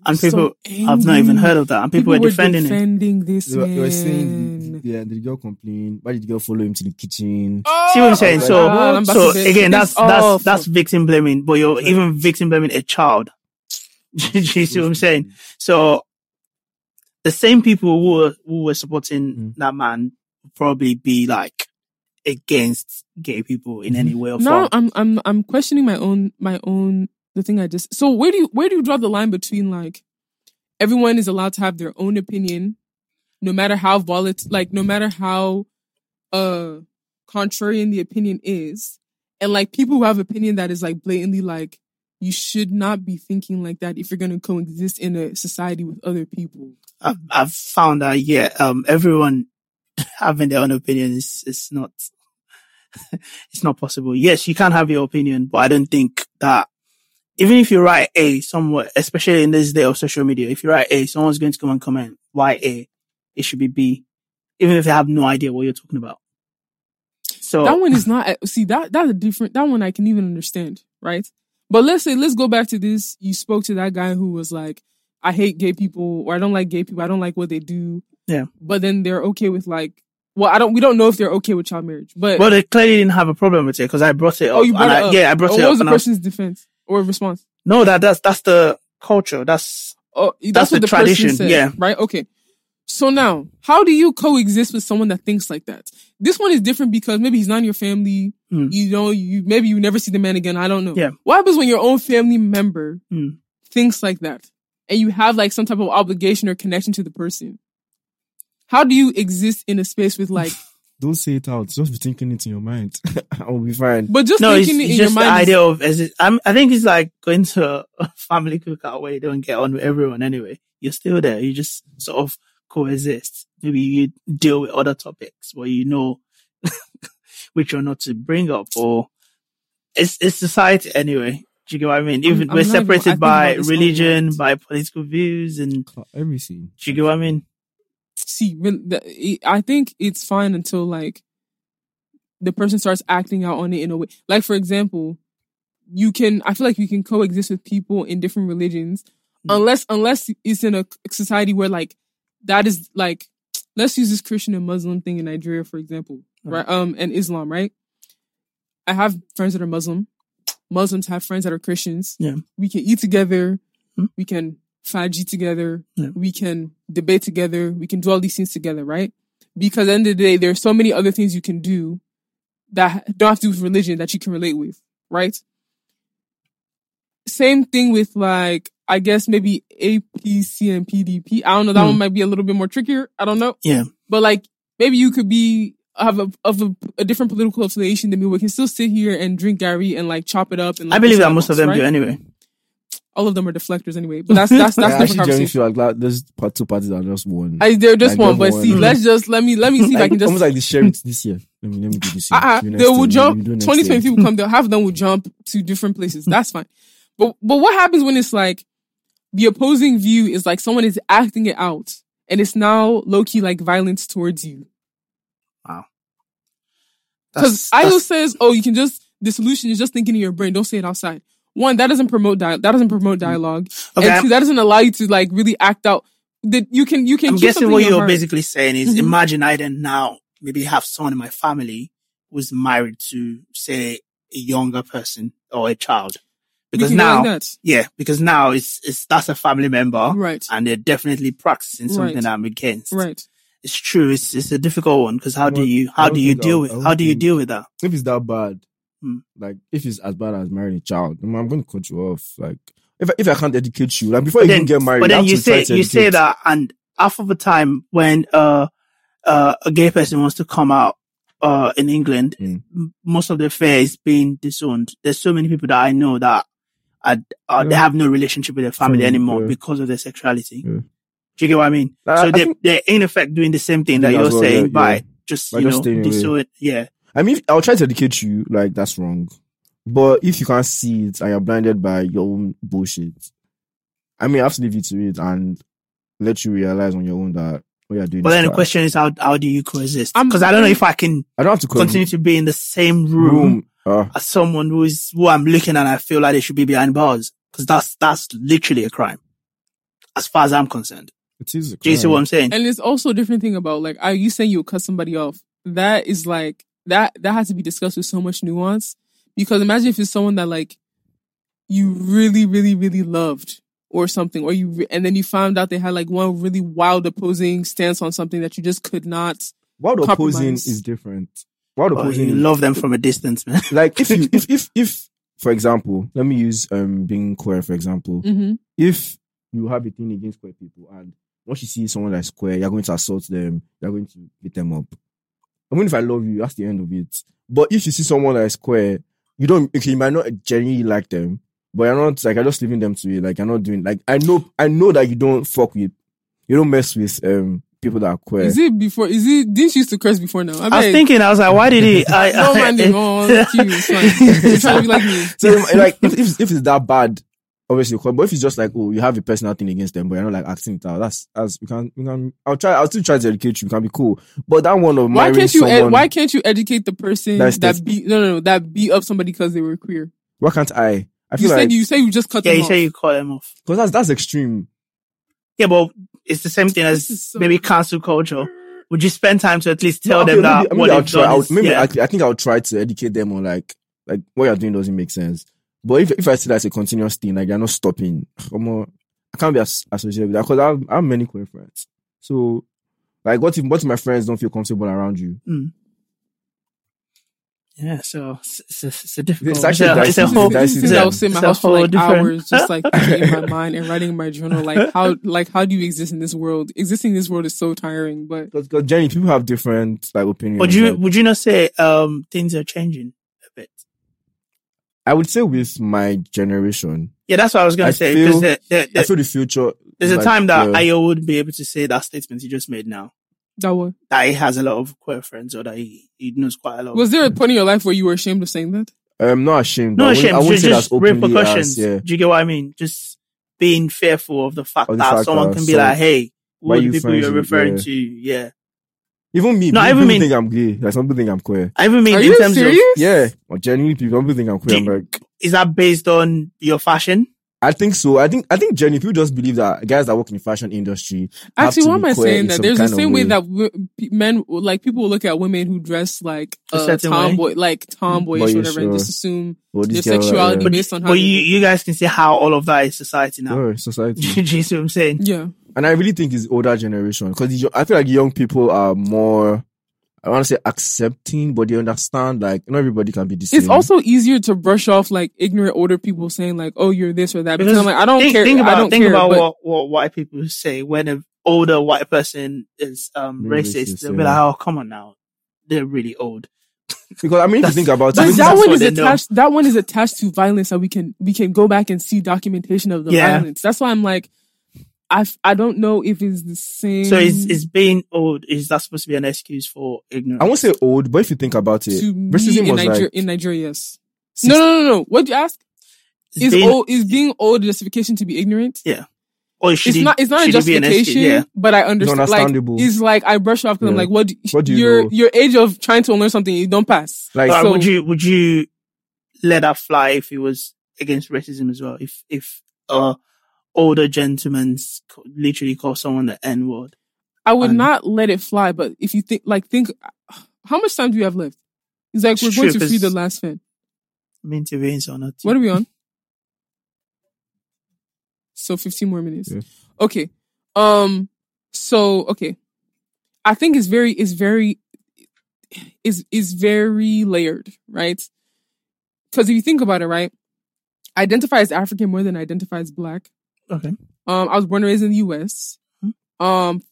I and people, so I've not even heard of that. And people, were were defending it. defending this They were, they were saying, man. yeah, did the girl complain? Why did the girl follow him to the kitchen? See what I'm saying? Oh, So, God, so again, that's, pissed off. that's, that's victim blaming, but you're Yeah. even victim blaming a child. Do you see what I'm saying? So the same people who were, who were supporting Mm. that man probably be like against gay people in any way or now form. I'm I'm I'm questioning my own my own the thing I just so where do you where do you draw the line between like everyone is allowed to have their own opinion no matter how volatile like no matter how uh contrarian the opinion is and like people who have opinion that is like blatantly like you should not be thinking like that if you're going to coexist in a society with other people I've, I've found that, yeah, um, everyone having their own opinion is, is not, it's not possible. Yes, you can have your opinion, but I don't think that even if you write A somewhere, especially in this day of social media, if you write A, someone's going to come and comment, why A? It should be B, even if they have no idea what you're talking about. So that one is not see that that's a different that one I can even understand, right? But let's say let's go back to this. You spoke to that guy who was like, I hate gay people or I don't like gay people, I don't like what they do. Yeah. But then they're okay with like well, I don't we don't know if they're okay with child marriage. But well, they clearly didn't have a problem with it because I brought it up. oh you brought and it I, up. Yeah, I brought Oh, it what up. was the and I was- person's defense or response? no, that, that's, that's the culture. That's, Oh that's, That's what the the, tradition, said. yeah. Right? Okay. So now, how do you coexist with someone that thinks like that? This one is different because maybe he's not in your family. Hmm. You know, you maybe you never see the man again. I don't know. Yeah. What happens when your own family member Hmm. thinks like that, and you have like some type of obligation or connection to the person? How do you exist in a space with like, Don't say it out. Just be thinking it in your mind. I'll be fine. but just no, it's, thinking it in it's your just the idea of as it, I'm, I think it's like going to a family cookout where you don't get on with everyone anyway. You're still there. You just sort of coexist. Maybe you deal with other topics where you know which or not to bring up or it's, it's society anyway. Do you get what I mean? I'm- Even I'm we're not even- separated by about this a religion, by political views and Everything. do you get what I mean? See, I think it's fine until like the person starts acting out on it in a way. Like for example, you can. I feel like you can coexist with people in different religions, Mm. unless unless it's in a society where like that is like. Let's use this Christian and Muslim thing in Nigeria, for example, right? Um, and Islam, right? I have friends that are Muslim. Muslims have friends that are Christians. Yeah. We can eat together. Hmm. We can faji together. Yeah. We can debate together. We can do all these things together, right? Because at the end of the day, there's so many other things you can do that don't have to do with religion that you can relate with, right? Same thing with like I guess maybe APC and PDP. I don't know. That Hmm. one might be a little bit more trickier. I don't know. Yeah. But like maybe you could be have a of a, a different political affiliation than me. We can still sit here and drink gari and like chop it up. And like, I believe that most of them right? do anyway. All of them are deflectors anyway. But that's that's that's I different actually genuinely conversation. feel like that, those part- two parties are just one. I, they're just Like, one, but they're see, let's just let me let me see if I Like, can just almost like the sheriffs this year. Let me let me do this year. Ah, ah, uh-uh, Do they will year, jump. Twenty twenty do next 20, 20 year. people come. They'll half of them will jump to different places. That's fine. But but what happens when it's like the opposing view is like someone is acting it out, and it's now low key like violence towards you. Wow. Because That's- Ayo says, "Oh, you can just the solution is just thinking in your brain. Don't say it outside." One, that doesn't promote di- that doesn't promote dialogue, Okay, and I'm- two, that doesn't allow you to like really act out. That you can you can. I'm guessing what you're heart. basically saying is Mhm. imagine I then now maybe have someone in my family who's married to say a younger person or a child. Because now, like that. yeah, because now it's, it's, that's a family member right, and they're definitely practicing something Right. I'm against. right. It's true. It's, it's a difficult one because how do you, how don't you deal I'll- with, I don't how do you deal with that? if it's that bad, Hmm. like if it's as bad as marrying a child, I'm, going to cut you off. Like if I, if I can't educate you, like before But you then, even get married, but then you say, you say that and half of the time when, uh, uh, a gay person wants to come out, uh, in England, Mm. most of the affair is being disowned. There's so many people that I know that are, are they have no relationship with their family anymore yeah. because of their sexuality. Yeah. Do you get what I mean? I- so I they, they're in effect doing the same thing that you're well, saying yeah, by yeah. just, By you just know, disown, yeah. I mean, I'll try to educate you. Like that's wrong. But if you can't see it and you're blinded by your own bullshit, I mean, I have to leave you to it and let you realize on your own that what you're doing. But is then the question is how, how do you coexist? Because I don't know if I can I don't have to call continue to be in the same room room. Uh, as someone who is who I'm looking at, I feel like they should be behind bars because that's that's literally a crime, as far as I'm concerned. it is. A crime. Do you see what I'm saying? And it's also a different thing about like, are you saying you'll cut somebody off? That is like that that has to be discussed with so much nuance. Because imagine if it's someone that like you really, really, really loved or something, or you re- and then you found out they had like one really wild opposing stance on something that you just could not. Wild opposing is different. Wild But opposing you is love them from a distance, man. like if you if if if for example, let me use um being queer for example. Mm-hmm. If you have a thing against queer people and once you see someone that's queer, you're going to assault them, you're going to beat them up. I mean if I love you, that's the end of it. But if you see someone that is queer, you don't okay, you might not genuinely like them, but you're not like I'm just leaving them to it. Like you're not doing like I know I know that you don't fuck with you don't mess with um people that are queer. Is it before? Is it? Didn't you used to curse before now? I was thinking, I was like, why did he? I, No man, they go. It's you. It's fine. You're trying to be like me. So like if, if if it's that bad, obviously, cool. but if it's just like oh you have a personal thing against them, but you're not like acting it out, that's as we can we can. I'll try. I'll still try to educate you. We can be cool. But that one of Why marrying can't you? Ed, why can't you educate the person That's that the- beat? No, no, no. That beat up somebody because they were queer. why can't I? I You feel said like you say you just cut them off. yeah, you off. say you call them off. because that's that's extreme. Yeah, but it's the same thing as so- maybe cancel culture. Would you spend time to at least tell No, okay, them that maybe, what maybe I'll try. done I'll, is, maybe yeah. I, I think I'll try to educate them on like like what you're doing doesn't make sense. But if if I see that's a continuous thing, like you're not stopping, come on, I can't be as, associated with that because I have, I have many queer friends. So like, what if what if my friends don't feel comfortable around you? Yeah, so it's, it's, a, it's a difficult. It's actually a, dicey. it's a whole. dicey This is it's things a- I would sit in my house for whole like different- hours, just like in my mind and writing in my journal. Like how, like how do you exist in this world? Existing in this world is so tiring. But Because Jenny, people have different like opinions. Would you like- would you not say um things are changing a bit? I would say with my generation, Yeah, that's what I was gonna say. feel- Because there, there, I feel the future. there's a time that yeah. Ayo wouldn't be able to say that statement he just made now. that was That he has a lot of queer friends or that he, he knows quite a lot. was there a point in your life where you were ashamed of saying that? I'm not ashamed. no I wouldn't- shame, I wouldn't just, say that's openly repercussions. as, yeah. Do you get what I mean? Just being fearful of the fact Of the that fact someone that can be some- like, hey, why who are the people you're with- referring yeah. to? Yeah. Even me, No, people, I even people mean- think I'm gay. Like some people think I'm queer. I even mean Are in you terms serious? of, Yeah, or genuinely people, people think I'm queer. I'm like, is that based on your fashion? I think so. I think I think Jenny, people just believe that guys that work in the fashion industry. have Actually, to why be am I saying that? There's the same way way. that w- p- men, like people look at women who dress like A uh, certain way. tomboy, like tomboyish, Boyish, whatever, and uh, just assume Well, their this girl, sexuality uh, based on how. But they you, look. you guys can see how all of that is society now. yeah, society. Do you see what I'm saying? yeah, and I really think it's older generation because I feel like young people are more I want to say accepting, but they understand like not everybody can be the same. It's also easier to brush off like ignorant older people saying like, "Oh, you're this or that." Because, Because I'm like, I don't think, care. Think about I don't think care. about but what, what white people say when an older white person is um Really racist. racist, They'll be yeah. like, "Oh, come on now, they're really old." because I mean, if you think about it, that one what is they know. attached. That one is attached to violence that we can we can go back and see documentation of the Yeah. violence. That's why I'm like, I I don't know if it's the same. So is is being old is that supposed to be an excuse for ignorance? I won't say old, but if you think about it, to me racism in, was Niger- like in Nigeria. Yes. six- No, no, no, no. What you ask Is is being- old is being old a justification to be ignorant? Yeah. Or it's it- not. It's not a should it be an excuse? justification, Yeah. but I understand. Like, understandable. it's like I brush off because I'm like, what? Do, What do you your know? your age of trying to learn something, you don't pass. like so- would you would you let that fly if it was against racism as well? If if uh older gentlemen literally call someone the N word. I would And- not let it fly. But if you think, like, think, how much time do you have left? It's like we're going to free the last fan. Mean to veins or not? What are we on? So 15 more minutes. Yeah. Okay. Um, so, okay. I think it's very, it's very, is, is very layered, right? Cause if you think about it, right? I identify as African more than I identify as black. Okay. Um, I was born and raised in the US. Hmm. Um,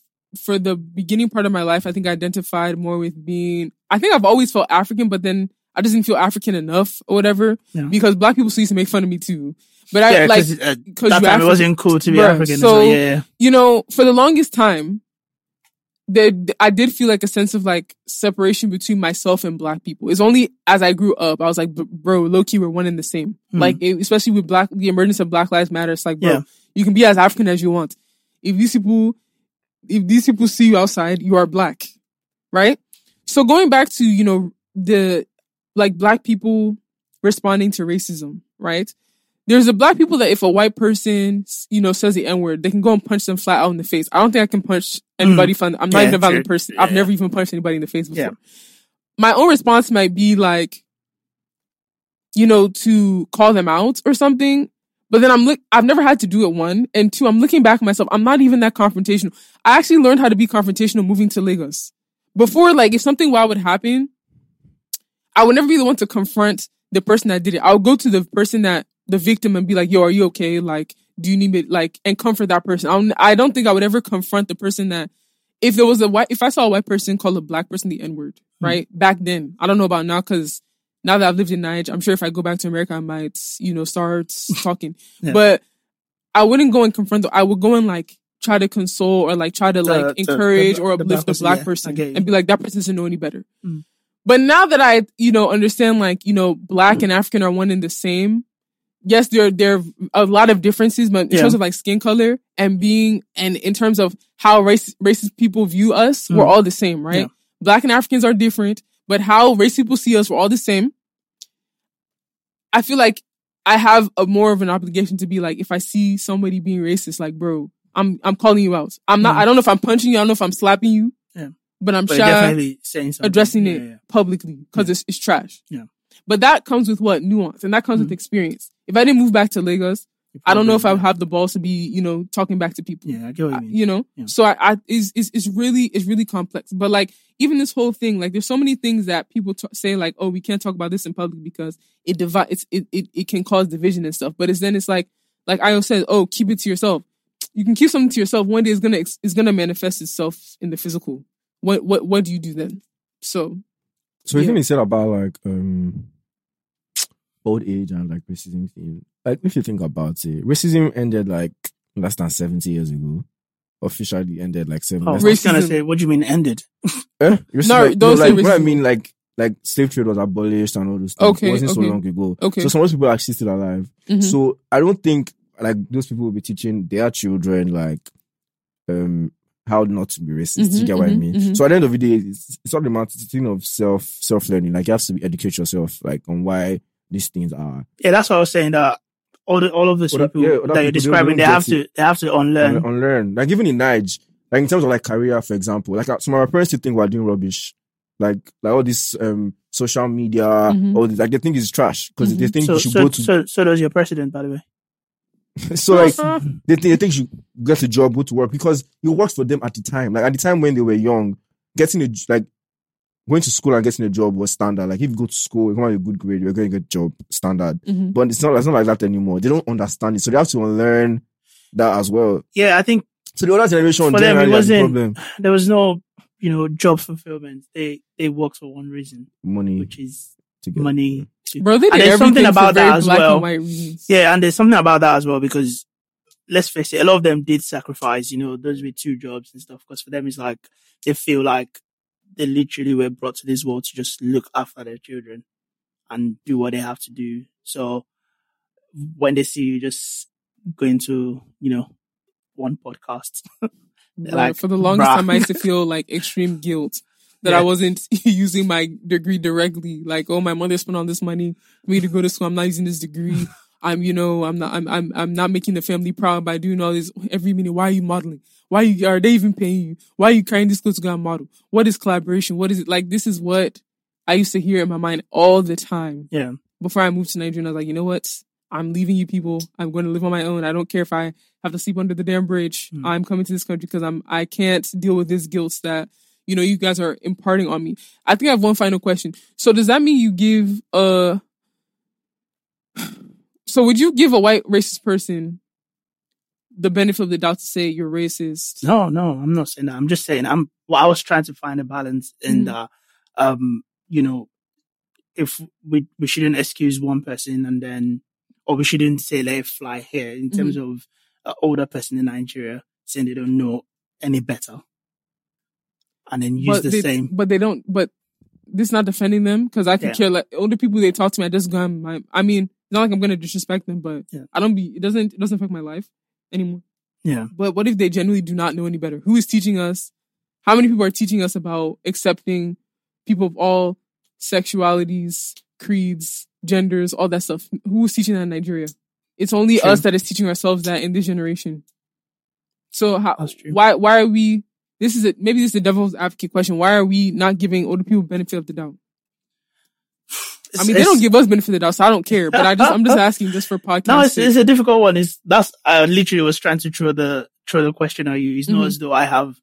for the beginning part of my life, I think I identified more with being, I think I've always felt African, but then I just didn't feel African enough or whatever Yeah. because black people used to make fun of me too. But I Yeah, like, because uh, that time it wasn't cool to be Bruh, African. as so- well. Yeah, you know, for the longest time, there I did feel like a sense of like separation between myself and black people. It's only as I grew up, I was like, bro, low key, we're one and the same. Hmm. Like, it- especially with black, the emergence of Black Lives Matter. It's like, bro, Yeah. you can be as African as you want. If these people, if these people see you outside, you are black, right? So going back to you know the like black people responding to racism, right? There's a black people that if a white person, you know, says the N word, they can go and punch them flat out in the face. I don't think I can punch anybody mm. from, I'm not Yeah, even a violent true. person. I've Yeah. never even punched anybody in the face before. Yeah. My own response might be like, you know, to call them out or something. But then I'm look, I've never had to do it one. And two, I'm looking back at myself. I'm not even that confrontational. I actually learned how to be confrontational moving to Lagos. Before, like, if something wild would happen, I would never be the one to confront the person that did it. I'll go to the person that the victim and be like, "Yo, are you okay? Like, do you need me?" Like, and comfort that person. I don't, I don't think I would ever confront the person that if there was a white, if I saw a white person call a black person the N word, right back then. I don't know about now because now that I've lived in Niger, I'm sure if I go back to America, I might, you know, start talking. Yeah. But I wouldn't go and confront. The, I would go and like try to console or like try to like the- encourage the- or uplift the black person you. and be like, that person doesn't know any better. Mm. But now that I, you know, understand like, you know, black and African are one and the same. Yes, there there are a lot of differences, but in Yeah. terms of like skin color and being and in terms of how race racist people view us, we're Mm. all the same, right? Yeah. Black and Africans are different, but how race people see us, we're all the same. I feel like I have a more of an obligation to be like, if I see somebody being racist, like, bro, I'm I'm calling you out. I'm not. Mm. I don't know if I'm punching you. I don't know if I'm slapping you. Yeah. But I'm but shy definitely saying something. addressing Yeah, it publicly because it's it's trash. Yeah. But that comes with what nuance, and that comes with Mm. experience. If I didn't move back to Lagos, I don't know if I would have the balls to be, you know, talking back to people. Yeah, I get what you mean. you know Yeah. so i, I is is is really is really complex but like even this whole thing like there's so many things that people t- say like oh we can't talk about this in public because it divide it's it, it it can cause division and stuff but it's then it's like like I said oh keep it to yourself you can keep something to yourself one day it's gonna it's gonna manifest itself in the physical what what what do you do then so So the Yeah. thing he said about like um old age and like racism thing, like if you think about it, racism ended like less than seventy years ago. Officially ended like seven. Oh, I less was Racism. say, what do you mean ended? Eh? Racism, No, like, don't say like, what I mean, like like slave trade was abolished and all those things. Okay, it wasn't so long ago. Okay. So some of those people are actually still alive. mhm. So I don't think like those people will be teaching their children like um how not to be racist. you Mhm, get what I mhm, mean? mhm. So at the end of the day, it's, it's all about the thing of self self learning. Like you have to educate yourself like on why these things are. Yeah, that's what I was saying. That all the all of those Other- people yeah, other that people, you're don't describing, they get have to it. they have to unlearn. Un- unlearn. Like even in Nige, like in terms of like career, for example, like uh, some of my parents still think we're doing rubbish. Like like all this um social media, Mhm. all this, like they think it's trash because they Mhm. think so you should so, go to. so so does your president, by the way. so like they think, they think you get a job, go to work because you worked for them at the time. Like at the time when they were young, getting a like going to school and getting a job was standard. Like if you go to school, you come out with a good grade, you're going to get a job standard. Mhm. But it's not, it's not like that anymore. They don't understand it. So they have to unlearn that as well. Yeah, I think So the older generation For them, it generally has a wasn't- problem. there was no, you know, job fulfillment. They they worked for one reason, Money which is to get. money. To, Bro, they And did there's something about that as well. and. Yeah, and there's something about that as well because let's face it, a lot of them did sacrifice, you know, those with two jobs and stuff. Because for them, it's like they feel like they literally were brought to this world to just look after their children and do what they have to do. So when they see you just going to, you know, one podcast, Right. like, For the longest "Bruh." time, I used to feel like extreme guilt that Yeah. I wasn't using my degree directly. Like, oh, my mother spent all this money for me to go to school. I'm not using this degree. I'm, you know, I'm not, I'm, I'm, I'm not making the family proud by doing all this every minute. Why are you modeling? Why are, you, are they even paying you? Why are you carrying this close to go and model? What is collaboration? What is it? Like, this is what I used to hear in my mind all the time yeah, before I moved to Nigeria, I was like, you know what? I'm leaving you people. I'm going to live on my own. I don't care if I have to sleep under the damn bridge. Hmm. I'm coming to this country because I'm I can't deal with this guilt that you know you guys are imparting on me. I think I have one final question. So does that mean you give uh so would you give a white racist person the benefit of the doubt to say you're racist? No, no, I'm not saying that. I'm just saying I'm. Well, I was trying to find a balance in Mhm. that. Um, you know, if we we shouldn't excuse one person and then, or we shouldn't say let it fly here in terms of an older person in Nigeria saying they don't know any better, and then use but the they, same. But they don't. But this is not defending them because I can Yeah. care. Like older people, they talk to me. I just go. My, I mean, it's not like I'm gonna disrespect them, but Yeah. I don't be. It doesn't. It doesn't affect my life anymore. Yeah, But what if they genuinely do not know any better? Who is teaching us? How many people are teaching us about accepting people of all sexualities, creeds, genders, all that stuff? Who is teaching that in Nigeria? It's only True. us that is teaching ourselves that in this generation. So how? Why? Why are we? This is a, maybe this is the devil's advocate question. Why are we not giving older people benefit of the doubt? I It's- mean, they don't give us benefit of the doubt, so I don't care. But I just, I'm just asking, just for podcast. No, it's, it's a difficult one. Is that's I literally was trying to throw the throw the question at you. It's not Mhm. as though I have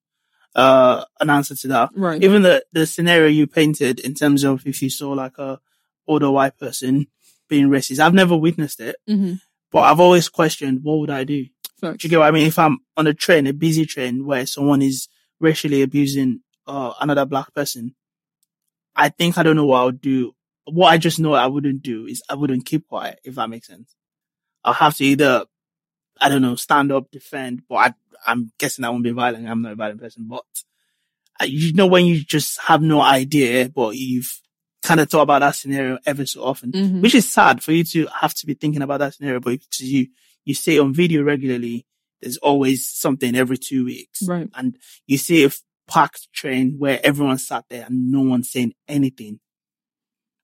uh an answer to that. right. even the the scenario you painted in terms of if you saw like a older white person being racist, I've never witnessed it, hmm but I've always questioned what would I do? Facts. Do you get what I mean? If I'm on a train, a busy train where someone is racially abusing uh, another black person, I think I don't know what I would do. What I just know I wouldn't do is I wouldn't keep quiet, if that makes sense. I'll have to either, I don't know, stand up, defend, but I, I'm guessing I won't be violent. I'm not a violent person, but you know, when you just have no idea, but you've kind of thought about that scenario ever so often, Mhm. which is sad for you to have to be thinking about that scenario, but because you, you see it on video regularly, there's always something every two weeks. Right. And you see a packed train where everyone sat there and no one's saying anything.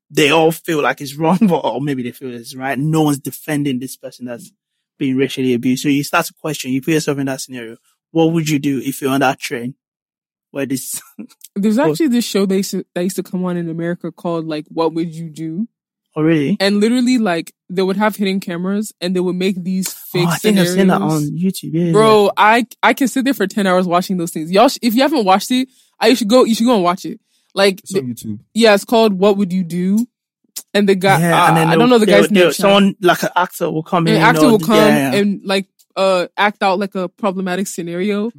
They all feel like it's wrong, but, or maybe they feel it's right. No one's defending this person that's being racially abused. So you start to question, you put yourself in that scenario. What would you do if you're on that train where this, There's actually this show they used, to, that used to come on in America called like What Would You Do? Already? And literally like they would have hidden cameras and they would make these fake Oh, I think I've seen that on YouTube. Yeah, Bro, I I can sit there for 10 hours watching those things. Y'all sh- if you haven't watched it, I you should go you should go and watch it. Like It's on YouTube. yeah, it's called What Would You Do? And the guy Yeah, uh, and then I don't know the they'll- guy's they'll- name. Someone like an actor will come in. an actor or- will come yeah, yeah. and like uh act out like a problematic scenario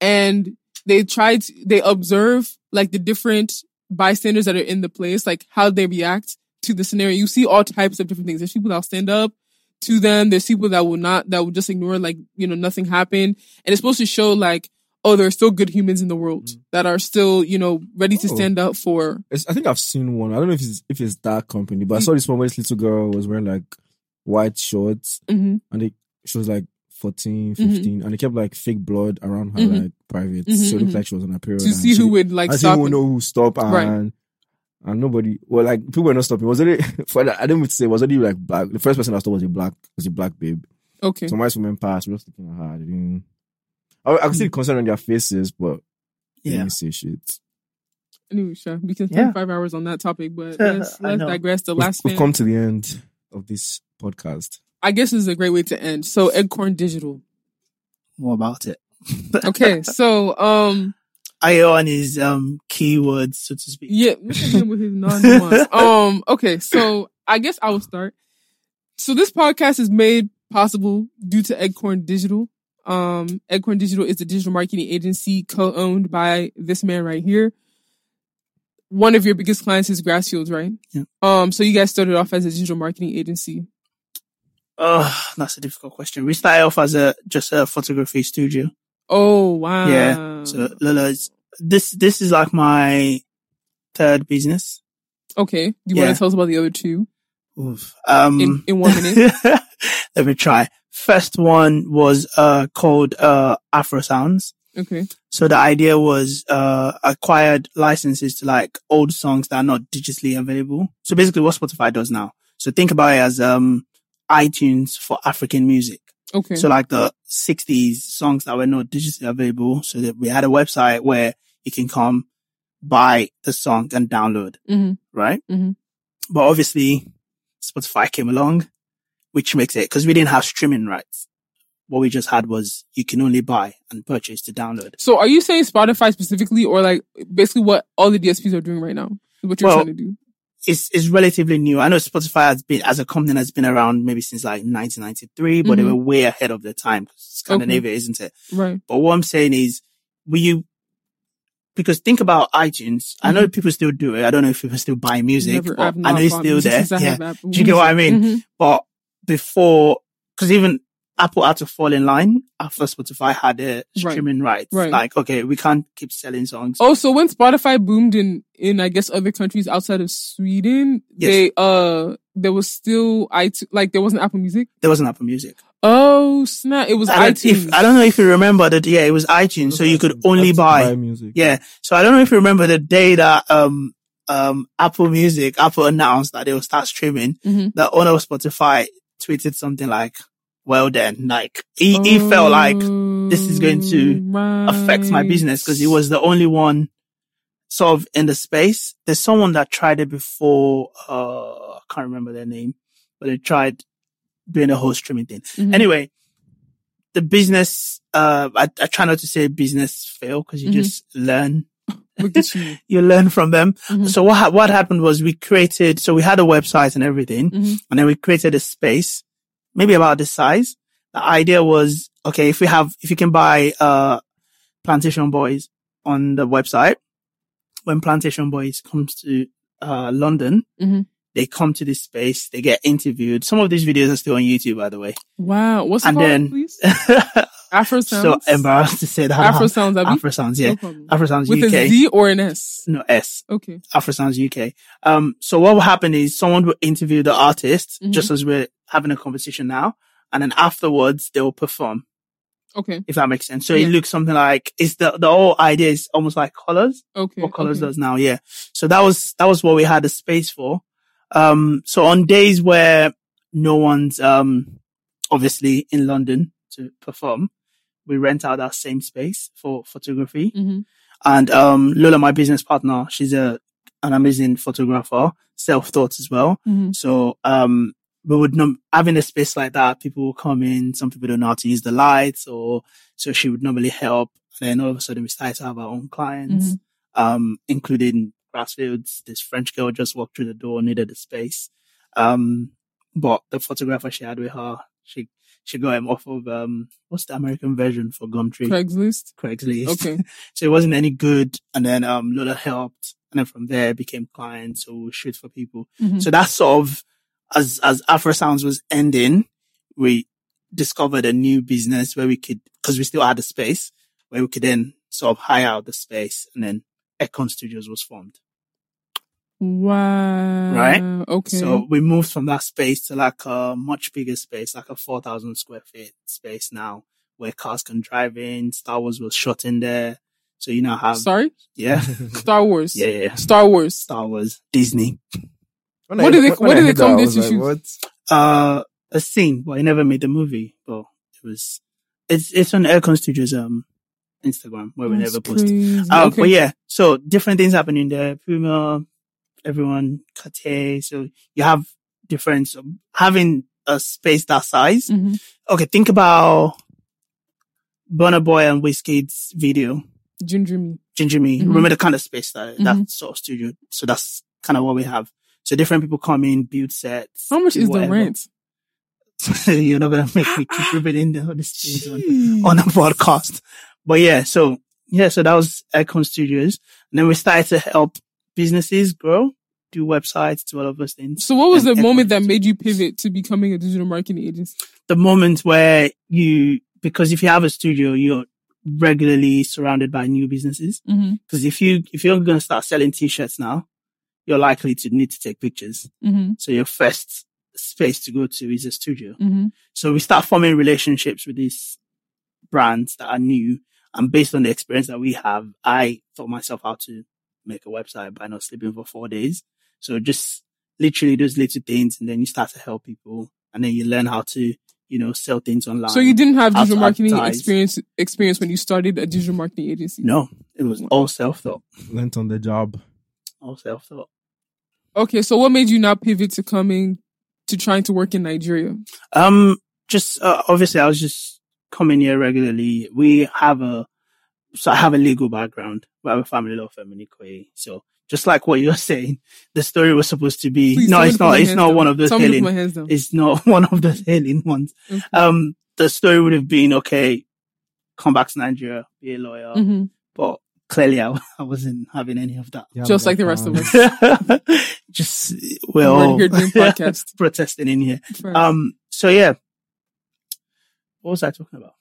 and they try to they observe like the different bystanders that are in the place like how they react to the scenario you see all types of different things there's people that'll stand up to them there's people that will not that will just ignore like you know nothing happened and it's supposed to show like oh there are still good humans in the world Mm. that are still you know ready to Oh. stand up for It's, I think I've seen one. I don't know if it's if it's that company, Mm. but I saw this one where this little girl was wearing like white shorts hmm and they, she was like 14, Mhm. 15, and they kept like fake blood around her Mhm. like private. Mhm, So it looked like she was on a period. to see she- who would like stop didn't it. know who stopped and Right. And nobody well like people were not stopping. Was it for I didn't even say was already like black. The first person I saw was a black was a black babe. okay Some white women passed. We were just looking at her. They didn't. I, I could see the concern on their faces, but they Yeah. didn't say shit. Anyway, sure. We can Yeah. spend five hours on that topic, but I let's, let's digress. The We've, last we've come to the end of this podcast. I guess this is a great way to end. So Eggcorn Digital. More about it. Okay, so um, Ayo on his um keywords, so to speak. Yeah, look at him with his non-nuance. um, okay, so I guess I will start. So this podcast is made possible due to Eggcorn Digital. Um, Eggcorn Digital is a digital marketing agency co-owned by this man right here. One of your biggest clients is Grassfields, right? Yeah. Um, so you guys started off as a digital marketing agency. Oh, that's a difficult question. We started off as a just a photography studio. Oh wow. Yeah. So Lola's this this is like my third business. okay. Do you Yeah. want to tell us about the other two Oof. Um, in, in one minute? let me try. First one was uh called uh Afro Sounds. Okay. So the idea was uh acquired licenses to like old songs that are not digitally available. So basically what Spotify does now. So think about it as um iTunes for African music. Okay. So like the 60s songs that were not digitally available. So that we had a website where you can come buy the song and download, hmm right? Mhm. But obviously Spotify came along, which makes it, cause we didn't have streaming rights. What we just had was you can only buy and purchase to download. So are you saying Spotify specifically or like basically what all the DSPs are doing right now? What you're Well, trying to do? It's, it's relatively new. I know Spotify has been, as a company, has been around maybe since like 1993, but they Mhm. were way ahead of their time. Scandinavia, isn't it? Right. But what I'm saying is, will you, because think about iTunes. I know people still do it. I don't know if people still buy music, Mm-hmm. Never- I know it's still there. Yeah. Do you get what I mean? Mhm. But before, cause even Apple had to fall in line after Spotify had their Right. streaming rights. Right. Like, okay, we can't keep selling songs. Oh, so when Spotify boomed in, in, I guess, other countries outside of Sweden, Yes. they, uh, there was still iTunes, like there wasn't Apple Music. There wasn't Apple Music. Oh, snap. It was I don't, iTunes. if, I don't know if you remember that. Yeah, it was iTunes. So you could only That's buy music. Yeah. So I don't know if you remember the day that, um, um, Apple Music, Apple announced that they will start streaming. Mhm. The owner of Spotify tweeted something like, well then, like, he, he felt like this is going to affect my business because he was the only one sort of in the space. There's someone that tried it before, uh, I can't remember their name, but they tried doing a whole streaming thing. Mhm. Anyway, the business, uh, I, I try not to say business fail because you Mhm. just learn you. learn from them. Mhm. So what ha- what happened was we created. So we had a website and everything, Mhm. and then we created a space, maybe about this size. The idea was okay if we have if you can buy uh Plantashun Boiz on the website. When Plantashun Boiz comes to uh London, Mhm. They come to this space. They get interviewed. Some of these videos are still on YouTube, by the way. Wow. What's And then- please? Afro so embarrassed to say that. Afro Sounds, Afro sounds, yeah. No. Afro sounds UK. With a Z or an S? no S. Okay. Afrosounds UK. Um, so what will happen is someone will interview the artist Mhm. just as we're having a conversation now. And then afterwards they will perform, Okay. if that makes sense. So Yeah. it looks something like, it's the, the whole idea is almost like colors, Okay. what colors okay. does now. Yeah. So that was, that was what we had the space for. Um, so on days where no one's, um, obviously in London to perform, we rent out that same space for photography. Mhm. And um, Lola, my business partner, she's a an amazing photographer, self-taught as well. Mhm. So um, we would num- having a space like that, people will come in. Some people don't know how to use the lights, or so she would normally help. And then all of a sudden, we started to have our own clients, um, including Grassfields. This French girl just walked through the door, needed a space. Um, but the photographer she had with her, she she got him off of um, what's the American version for Gumtree? Craigslist? Craigslist. Okay. So it wasn't any good. And then, um, Lola helped. And then from there became clients. So we shoot for people. Mhm. So that's sort of, as, as Afro Sounds was ending, we discovered a new business where we could, cause we still had the space where we could then sort of hire out the space and then Econ Studios was formed. Wow. Right? Okay. So we moved from that space to like a much bigger space, like a 4,000 square feet space now where cars can drive in. Star Wars was shot in there. So you now have, Sorry? yeah, Star Wars. yeah, yeah. Star Wars. Star Wars, Disney. When What I- did they- when what did they heard come that, I there was to like. What? Uh, a scene, but I never made the movie. But it was, it's, it's on Aircon Studios, um, Instagram where we That's never post. Um, okay. but yeah, so different things happening there. Puma, everyone, Cartier. So you have different, so having a space that size. Mhm. Okay. Think about Burna Boy and Wizkid's video. Ginger me. Ginger Me. Mhm. Remember the kind of space that that Mhm. sort of studio. So that's kind of what we have. So different people come in, build sets. How much is whatever. the rent? You're not gonna make me keep all these things on, on a podcast. But yeah, so yeah, so that was Icon Studios. And then we started to help businesses grow, do websites, do all of those things. So what was the moment that made you pivot to becoming a digital marketing agency? The moment where you, because if you have a studio, you're regularly surrounded by new businesses. Mm-hmm. Because if you, if you're going to start selling t-shirts now, you're likely to need to take pictures. Mm-hmm. So your first space to go to is a studio. Mm-hmm. So we start forming relationships with these brands that are new. And based on the experience that we have, I taught myself how to make a website by not sleeping for four days. So just literally those little things. And then you start to help people and then you learn how to, you know, sell things online. So you didn't have digital marketing advertise. experience experience when you started a digital marketing agency. No, it was all self-taught, Learned on the job. all self-taught. Okay, so what made you now pivot to coming to trying to work in Nigeria? Um, just uh, obviously, I was just coming here regularly. We have a, so I have a legal background. We have a family law firm in Ikoyi. So just like what you're saying, the story was supposed to be. Please, no, it's not. It's not down. one of those Tell me to put hailing. my hands down. It's not one of those hailing ones. Okay. Um, the story would have been okay. Come back to Nigeria, be a lawyer, Mhm. but clearly I, I wasn't having any of that. Yeah, Just like the rest of um, us. just we're We're all here doing podcast. protesting in here. Right. Um, so yeah, what was I talking about?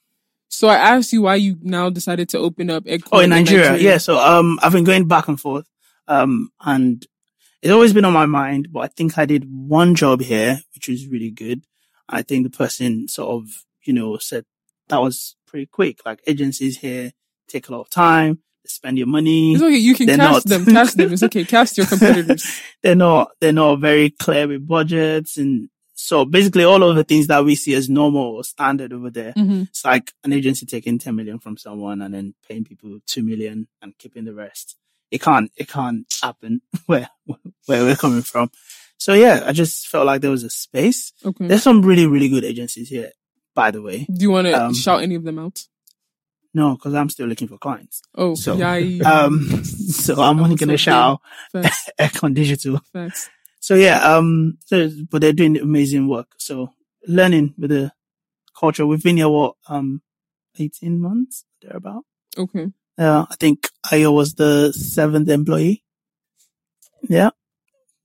so I asked you why you now decided to open up Egg Oh, in Nigeria. Yeah. So, um, I've been going back and forth. Um, and it's always been on my mind, but I think I did one job here, which was really good. I think the person sort of, you know, said that was pretty quick. Like agencies here take a lot of time, they spend your money. It's okay. You can They're cast not. them. Cast them. It's okay. Cast your competitors. they're not, they're not very clear with budgets. And so basically all of the things that we see as normal or standard over there, hmm it's like an agency taking 10 million from someone and then paying people 2 million and keeping the rest. It can't, it can't happen where, where we're coming from. So yeah, I just felt like there was a space. Okay. There's some really, really good agencies here, by the way. Do you want to Um, shout any of them out? No, cause I'm still looking for clients. Oh, so, yeah. Um, so I'm only going to shout. Econ Digital. Facts. So yeah, um, so, but they're doing amazing work. So learning with the culture. We've been here, what, um, 18 months, thereabout. Okay. Yeah, I think Ayo was the seventh employee. Yeah.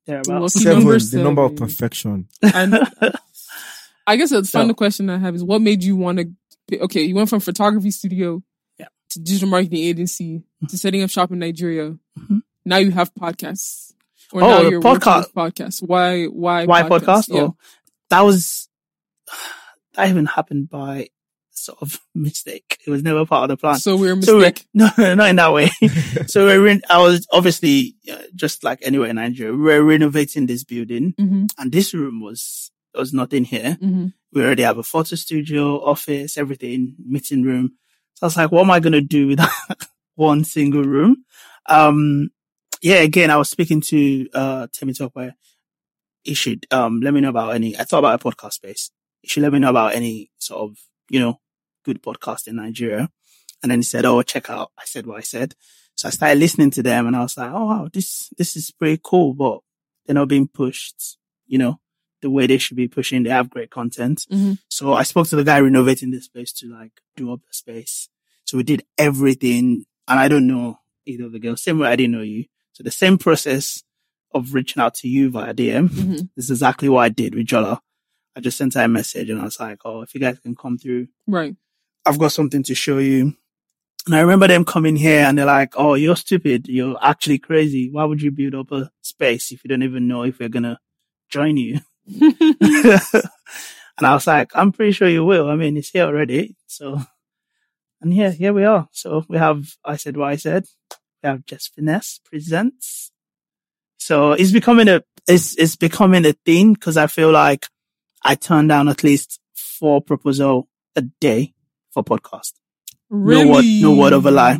Thereabouts. Lucky Seven, number the number of perfection. And I guess the So- final question I have is what made you want to, okay, you went from photography studio Yeah. to digital marketing agency to setting up shop in Nigeria. Mhm. Now you have podcasts. Or Oh, now the you're working podcast. with podcasts. Why, why, Why podcast? Yeah. Oh, that was, that even happened by sort of mistake. It was never part of the plan. So we're a So we're, mistake. no, no, not in that way. so we're in, I was obviously uh, just like anywhere in Nigeria. We're renovating this building hmm and this room was, there was nothing here. hmm We already have a photo studio, office, everything, meeting room. So I was like, what am I going to do with that one single room? Um, yeah, again, I was speaking to, uh, Temi Tokwe. He should, um, let me know about any, I thought about a podcast space. He should let me know about any sort of, you know, good podcast in Nigeria. And then he said, Oh, check out. I said what I said. So I started listening to them and I was like, Oh, wow, this, this is pretty cool, but they're not being pushed, you know, the way they should be pushing. They have great content. hmm So I spoke to the guy renovating this place to like do up the space. So we did everything. And I don't know either of the girls. Same way I didn't know you. So the same process of reaching out to you via DM. hmm This is exactly what I did with Jola. I just sent her a message and I was like, Oh, if you guys can come through, Right. I've got something to show you. And I remember them coming here and they're like, Oh, you're stupid. You're actually crazy. Why would you build up a space if you don't even know if we're going to join you? and I was like, I'm pretty sure you will. I mean, it's here already. So, and yeah, here we are. So we have, I said what I said. We have Jess Finesse presents. So it's becoming a, it's, it's becoming a thing because I feel like I turn down at least four proposal a day for podcast. really? No word- no word of a lie.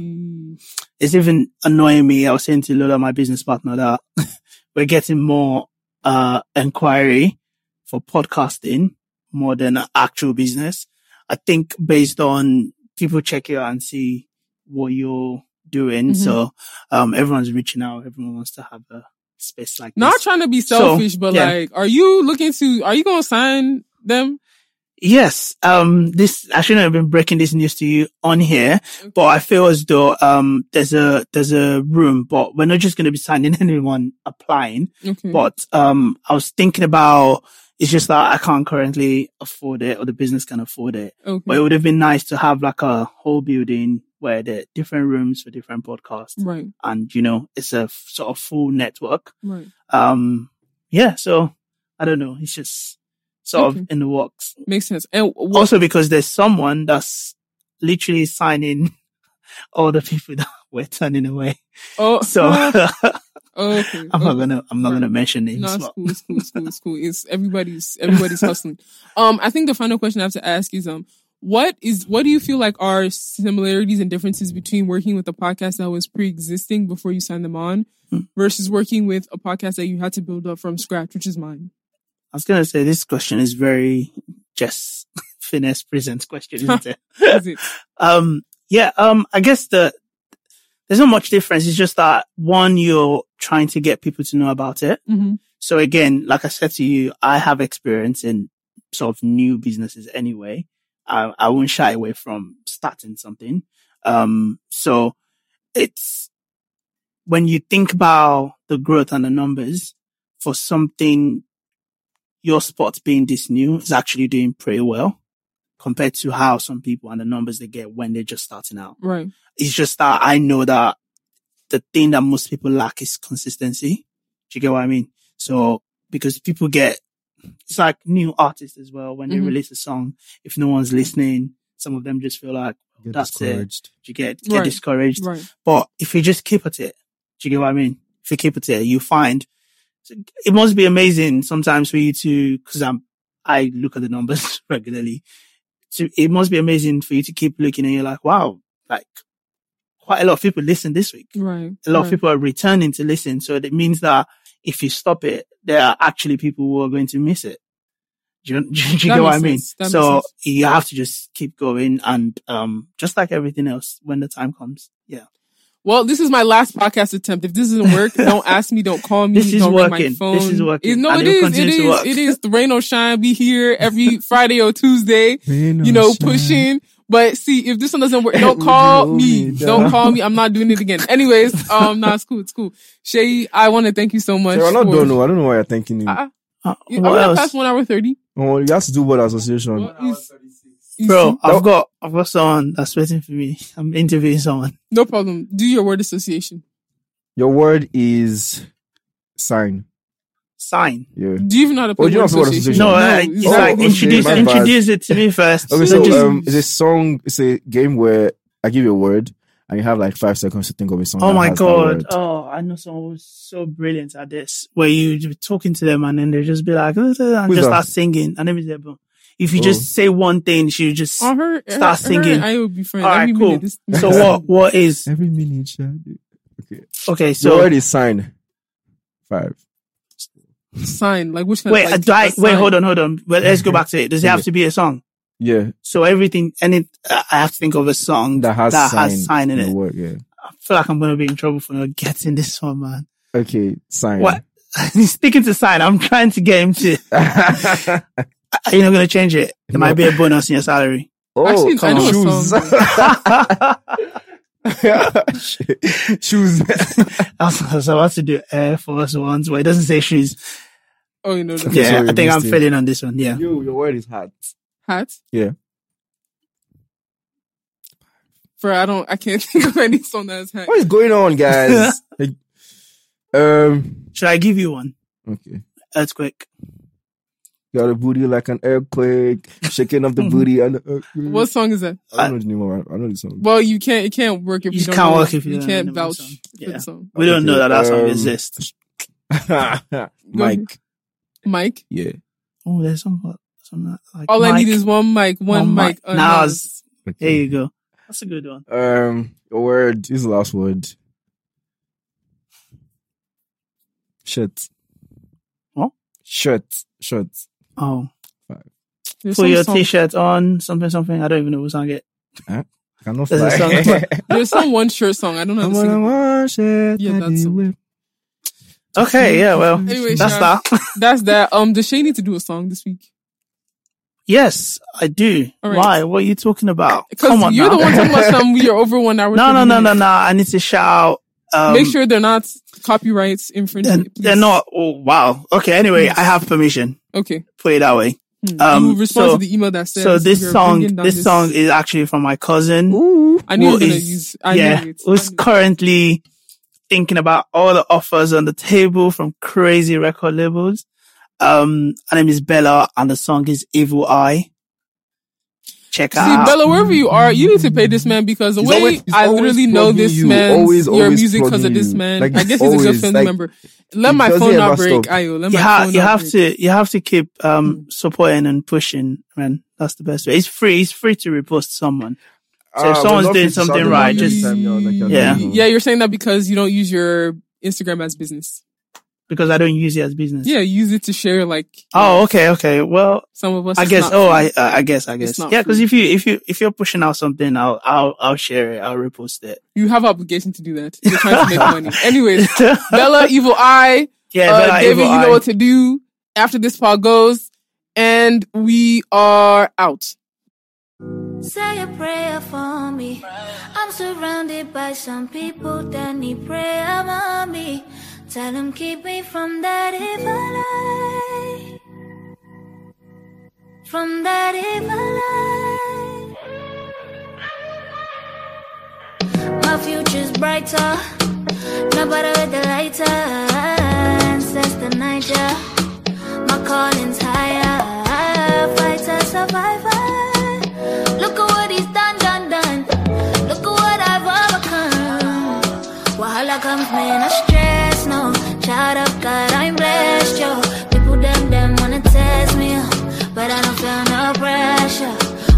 It's even annoying me. I was saying to Lola, my business partner, that we're getting more, uh, inquiry for podcasting more than actual business. I think based on people check you out and see what you're doing. Mhm. So, um, everyone's reaching out. Everyone wants to have a space like Not this. trying to be So, selfish, but yeah. like, are you looking to? Are you gonna sign them? Yes. Um, this, I shouldn't have been breaking this news to you on here, but I feel as though, um, there's a, there's a room, but we're not just going to be signing anyone applying. Okay. But, um, I was thinking about, it's just that I can't currently afford it or the business can afford it. okay. But it would have been nice to have like a whole building where there are different rooms for different podcasts right. and, you know, it's a f- sort of full network. Right. Um, yeah. So I don't know. It's just sort Okay. of in the works. Makes sense. And what? Also because there's someone that's literally signing all the people that we're turning away. oh, So oh, okay. I'm not gonna, I'm not gonna mention names. No, it's but- cool, it's cool, it's cool, it's cool. It's everybody's everybody's hustling. Um, I think the final question I have to ask is um, what is what do you feel like are similarities and differences between working with a podcast that was pre-existing before you signed them on Hmm. versus working with a podcast that you had to build up from scratch, which is mine. I was gonna say this question is very Jess finesse presents question, isn't it? Is it? Um, yeah, um, I guess the, there's not much difference. It's just that one, you're trying to get people to know about it. hmm So again, like I said to you, I have experience in sort of new businesses anyway. I, I won't shy away from starting something. Um, so it's when you think about the growth and the numbers for something, your spot being this new is actually doing pretty well compared to how some people and the numbers they get when they're just starting out. Right. It's just that I know that the thing that most people lack is consistency. Do you get what I mean? So because people get, it's like new artists as well. When they Mhm. release a song, if no one's listening, some of them just feel like Get That's it. discouraged. you get, get Right. discouraged. Right. But if you just keep at it, do you get what I mean? If you keep at it, you find it must be amazing sometimes for you to, cause I'm, I look at the numbers regularly. So it must be amazing for you to keep looking and you're like, wow, like quite a lot of people listen this week. Right. A lot right. of people are returning to listen. So it means that if you stop it, there are actually people who are going to miss it. Do you, do you get what I mean? That makes So sense. you have to just keep going and, um, just like everything else when the time comes. Yeah. Well, this is my last podcast attempt. If this doesn't work, don't ask me, don't call me, This is don't ring my working. phone. This is working. It- no, And it it will is. It continue to is. work. It is. The rain or shine. Be here every Friday or Tuesday. you know, pushing. But see, if this one doesn't work, don't call you me. hold me Don't call me. I'm not doing it again. Anyways, um, nah, it's cool. It's cool. Shay, I want to thank you so much. So I'm not for- done. no. I don't know why you're thanking me. Uh, Uh, you- what are we not else? past one hour thirty? Oh, you have to do word association. What is- you Bro, see? I've got, I've got someone that's waiting for me. I'm interviewing someone. no problem. Do your word association. Your word is sign. Sign. Yeah. Do you even know how to play Oh, do you word know what association? association No, No, uh, it's it's Oh, like okay, introduce, my bad. introduce it to me first. Okay, So so um, it's a song. It's a game where I give you a word and you have like five seconds to think of a song. oh my god! Oh, I know someone who's so brilliant at this. Where you be talking to them and then they just be like, and Who's just that? start singing. And then it's like, if you Oh. just say one thing, she just. On her, Start her, singing. Her, and I will be friends. All right, Every cool. minute, this- So what? What is? Every minute, child. Okay. Okay, So so word is sign. Five. Sign? Like which kind wait, of, like, do I, a wait, hold on, hold on. But let's go back to it. Does it have to be a song? Yeah, So everything, any, uh, I have to think of a song that has that sign, has sign in it. word. Yeah. I feel like I'm gonna be in trouble for not getting this one, man. Okay, sign. What? He's sticking to sign. I'm trying to get him to. Are you not gonna change it? There might be a bonus in your salary. oh, Actually, I come on. shoes. shoes. I was, I was about to do Air Force Ones, but it doesn't say shoes. Oh, you know Okay, yeah, sorry, I think I'm missed it. failing on this one. Yeah. Yo, your word is hat. hat. Yeah. For I don't, I can't think of any song that's has hat. What is going on, guys? Like, um. Should I give you one? Okay. Earthquake. Got a booty like an earthquake, shaking up the booty and the earthquake. What song is that? I don't know the name of it. I know the song. Well, you can't. It can't work if You you, don't can't know work it. if you you can't vouch song. for Yeah. the song. We don't Okay, know that that song um, exists. Mic. Mic. Yeah. Oh, there's some, some like. All I need is one mic. One, One mic. mic. Now unannounced. it's- There you go. That's a good one. Um, your word. This is the last word. Shit. What? Shirt. Shirt. Oh, There's put your song- t-shirt on, something, something. I don't even know what song it. Cannot There's a fly. song. There's some one shirt song. I don't know. I'm the on a sing- one shit Yeah, that's they a- whip. Okay, yeah, well, Anyway, that's Sha, that. That's that. Um, does Shay need to do a song this week? Yes, I do. All right. Why? What are you talking about? Come on you're now. the one talking about some. We are over one hour. no, no, 30 no, no, no. I need to shout. Um, Make sure they're not copyrights they're, infringement. they're not. Oh, wow. Okay. Anyway, Yes. I have permission. Okay. Put it that way. Hmm. Um, you respond so- to the email that says. So this song, bringing down this song is actually from my cousin. Ooh. I knew you were who gonna is- use. I yeah, knew it. who's I knew it. currently thinking about all the offers on the table from crazy record labels. Um, her name is Bella, and the song is Evil Eye. Check See, out. Bella, wherever you are, you need to pay this man because the He's way always- he's I always literally know plugging this you. man's Always, your always music because of this man. Like, I guess he's a good family like, member. Let my phone not break. stop. Ayo, let you, my ha- phone you not have break. to you have to keep um supporting and pushing man that's the best way it's free it's free to repost someone So if Ah, someone's doing free to shout something right, out just- every time you're like, Yeah. doing, Yeah, you're saying that because you don't use your Instagram as business. because I don't use it as business. Yeah, use it to share like Oh, okay, okay. Well, some of us. I guess. Oh, free. I, uh, I guess, I guess. Yeah, because if you, if you, if you're pushing out something, I'll, I'll, I'll share it. I'll repost it. you have obligation to do that. You're trying to make money. Anyways, Bella, Evil Eye, yeah, uh, Bella, David, Evil you know Eye. what to do after this pod goes, and we are out. Say a prayer for me. I'm surrounded by some people that need prayer, mommy. Tell them keep me from that evil eye. From that evil eye. My future's brighter. Nobody with the lighter. Ancestor Niger. My calling's higher. Fighter, survivor. Wahala comes me a stress, no. Child of God, I'm blessed, yo. People them, them wanna test me, but I don't feel no pressure.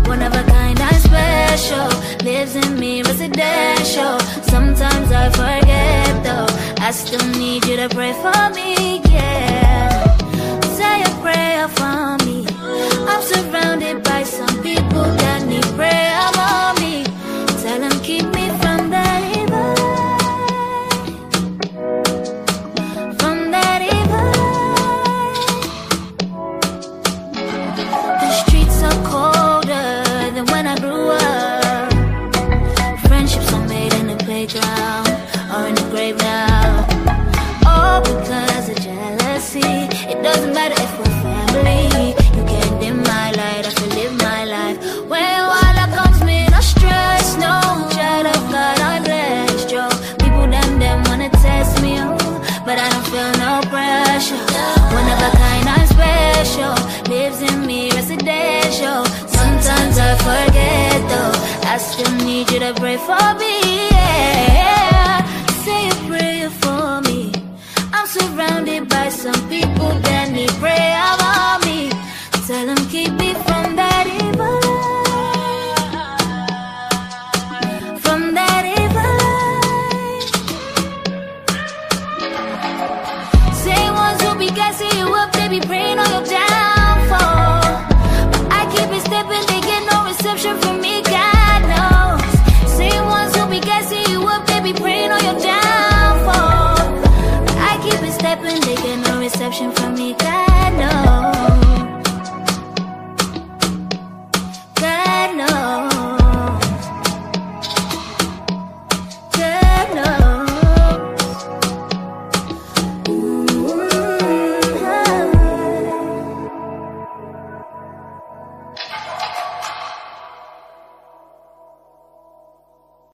One of a kind, I'm special. Lives in me, residential. Sometimes I forget, though. I still need you to pray for me, yeah. Say a prayer for me. I'm surrounded by some people that need prayer, mommy. Tell them keep me from Sometimes I forget though. I still need you to pray for me. Yeah. Say a prayer for me. I'm surrounded by some people that need prayer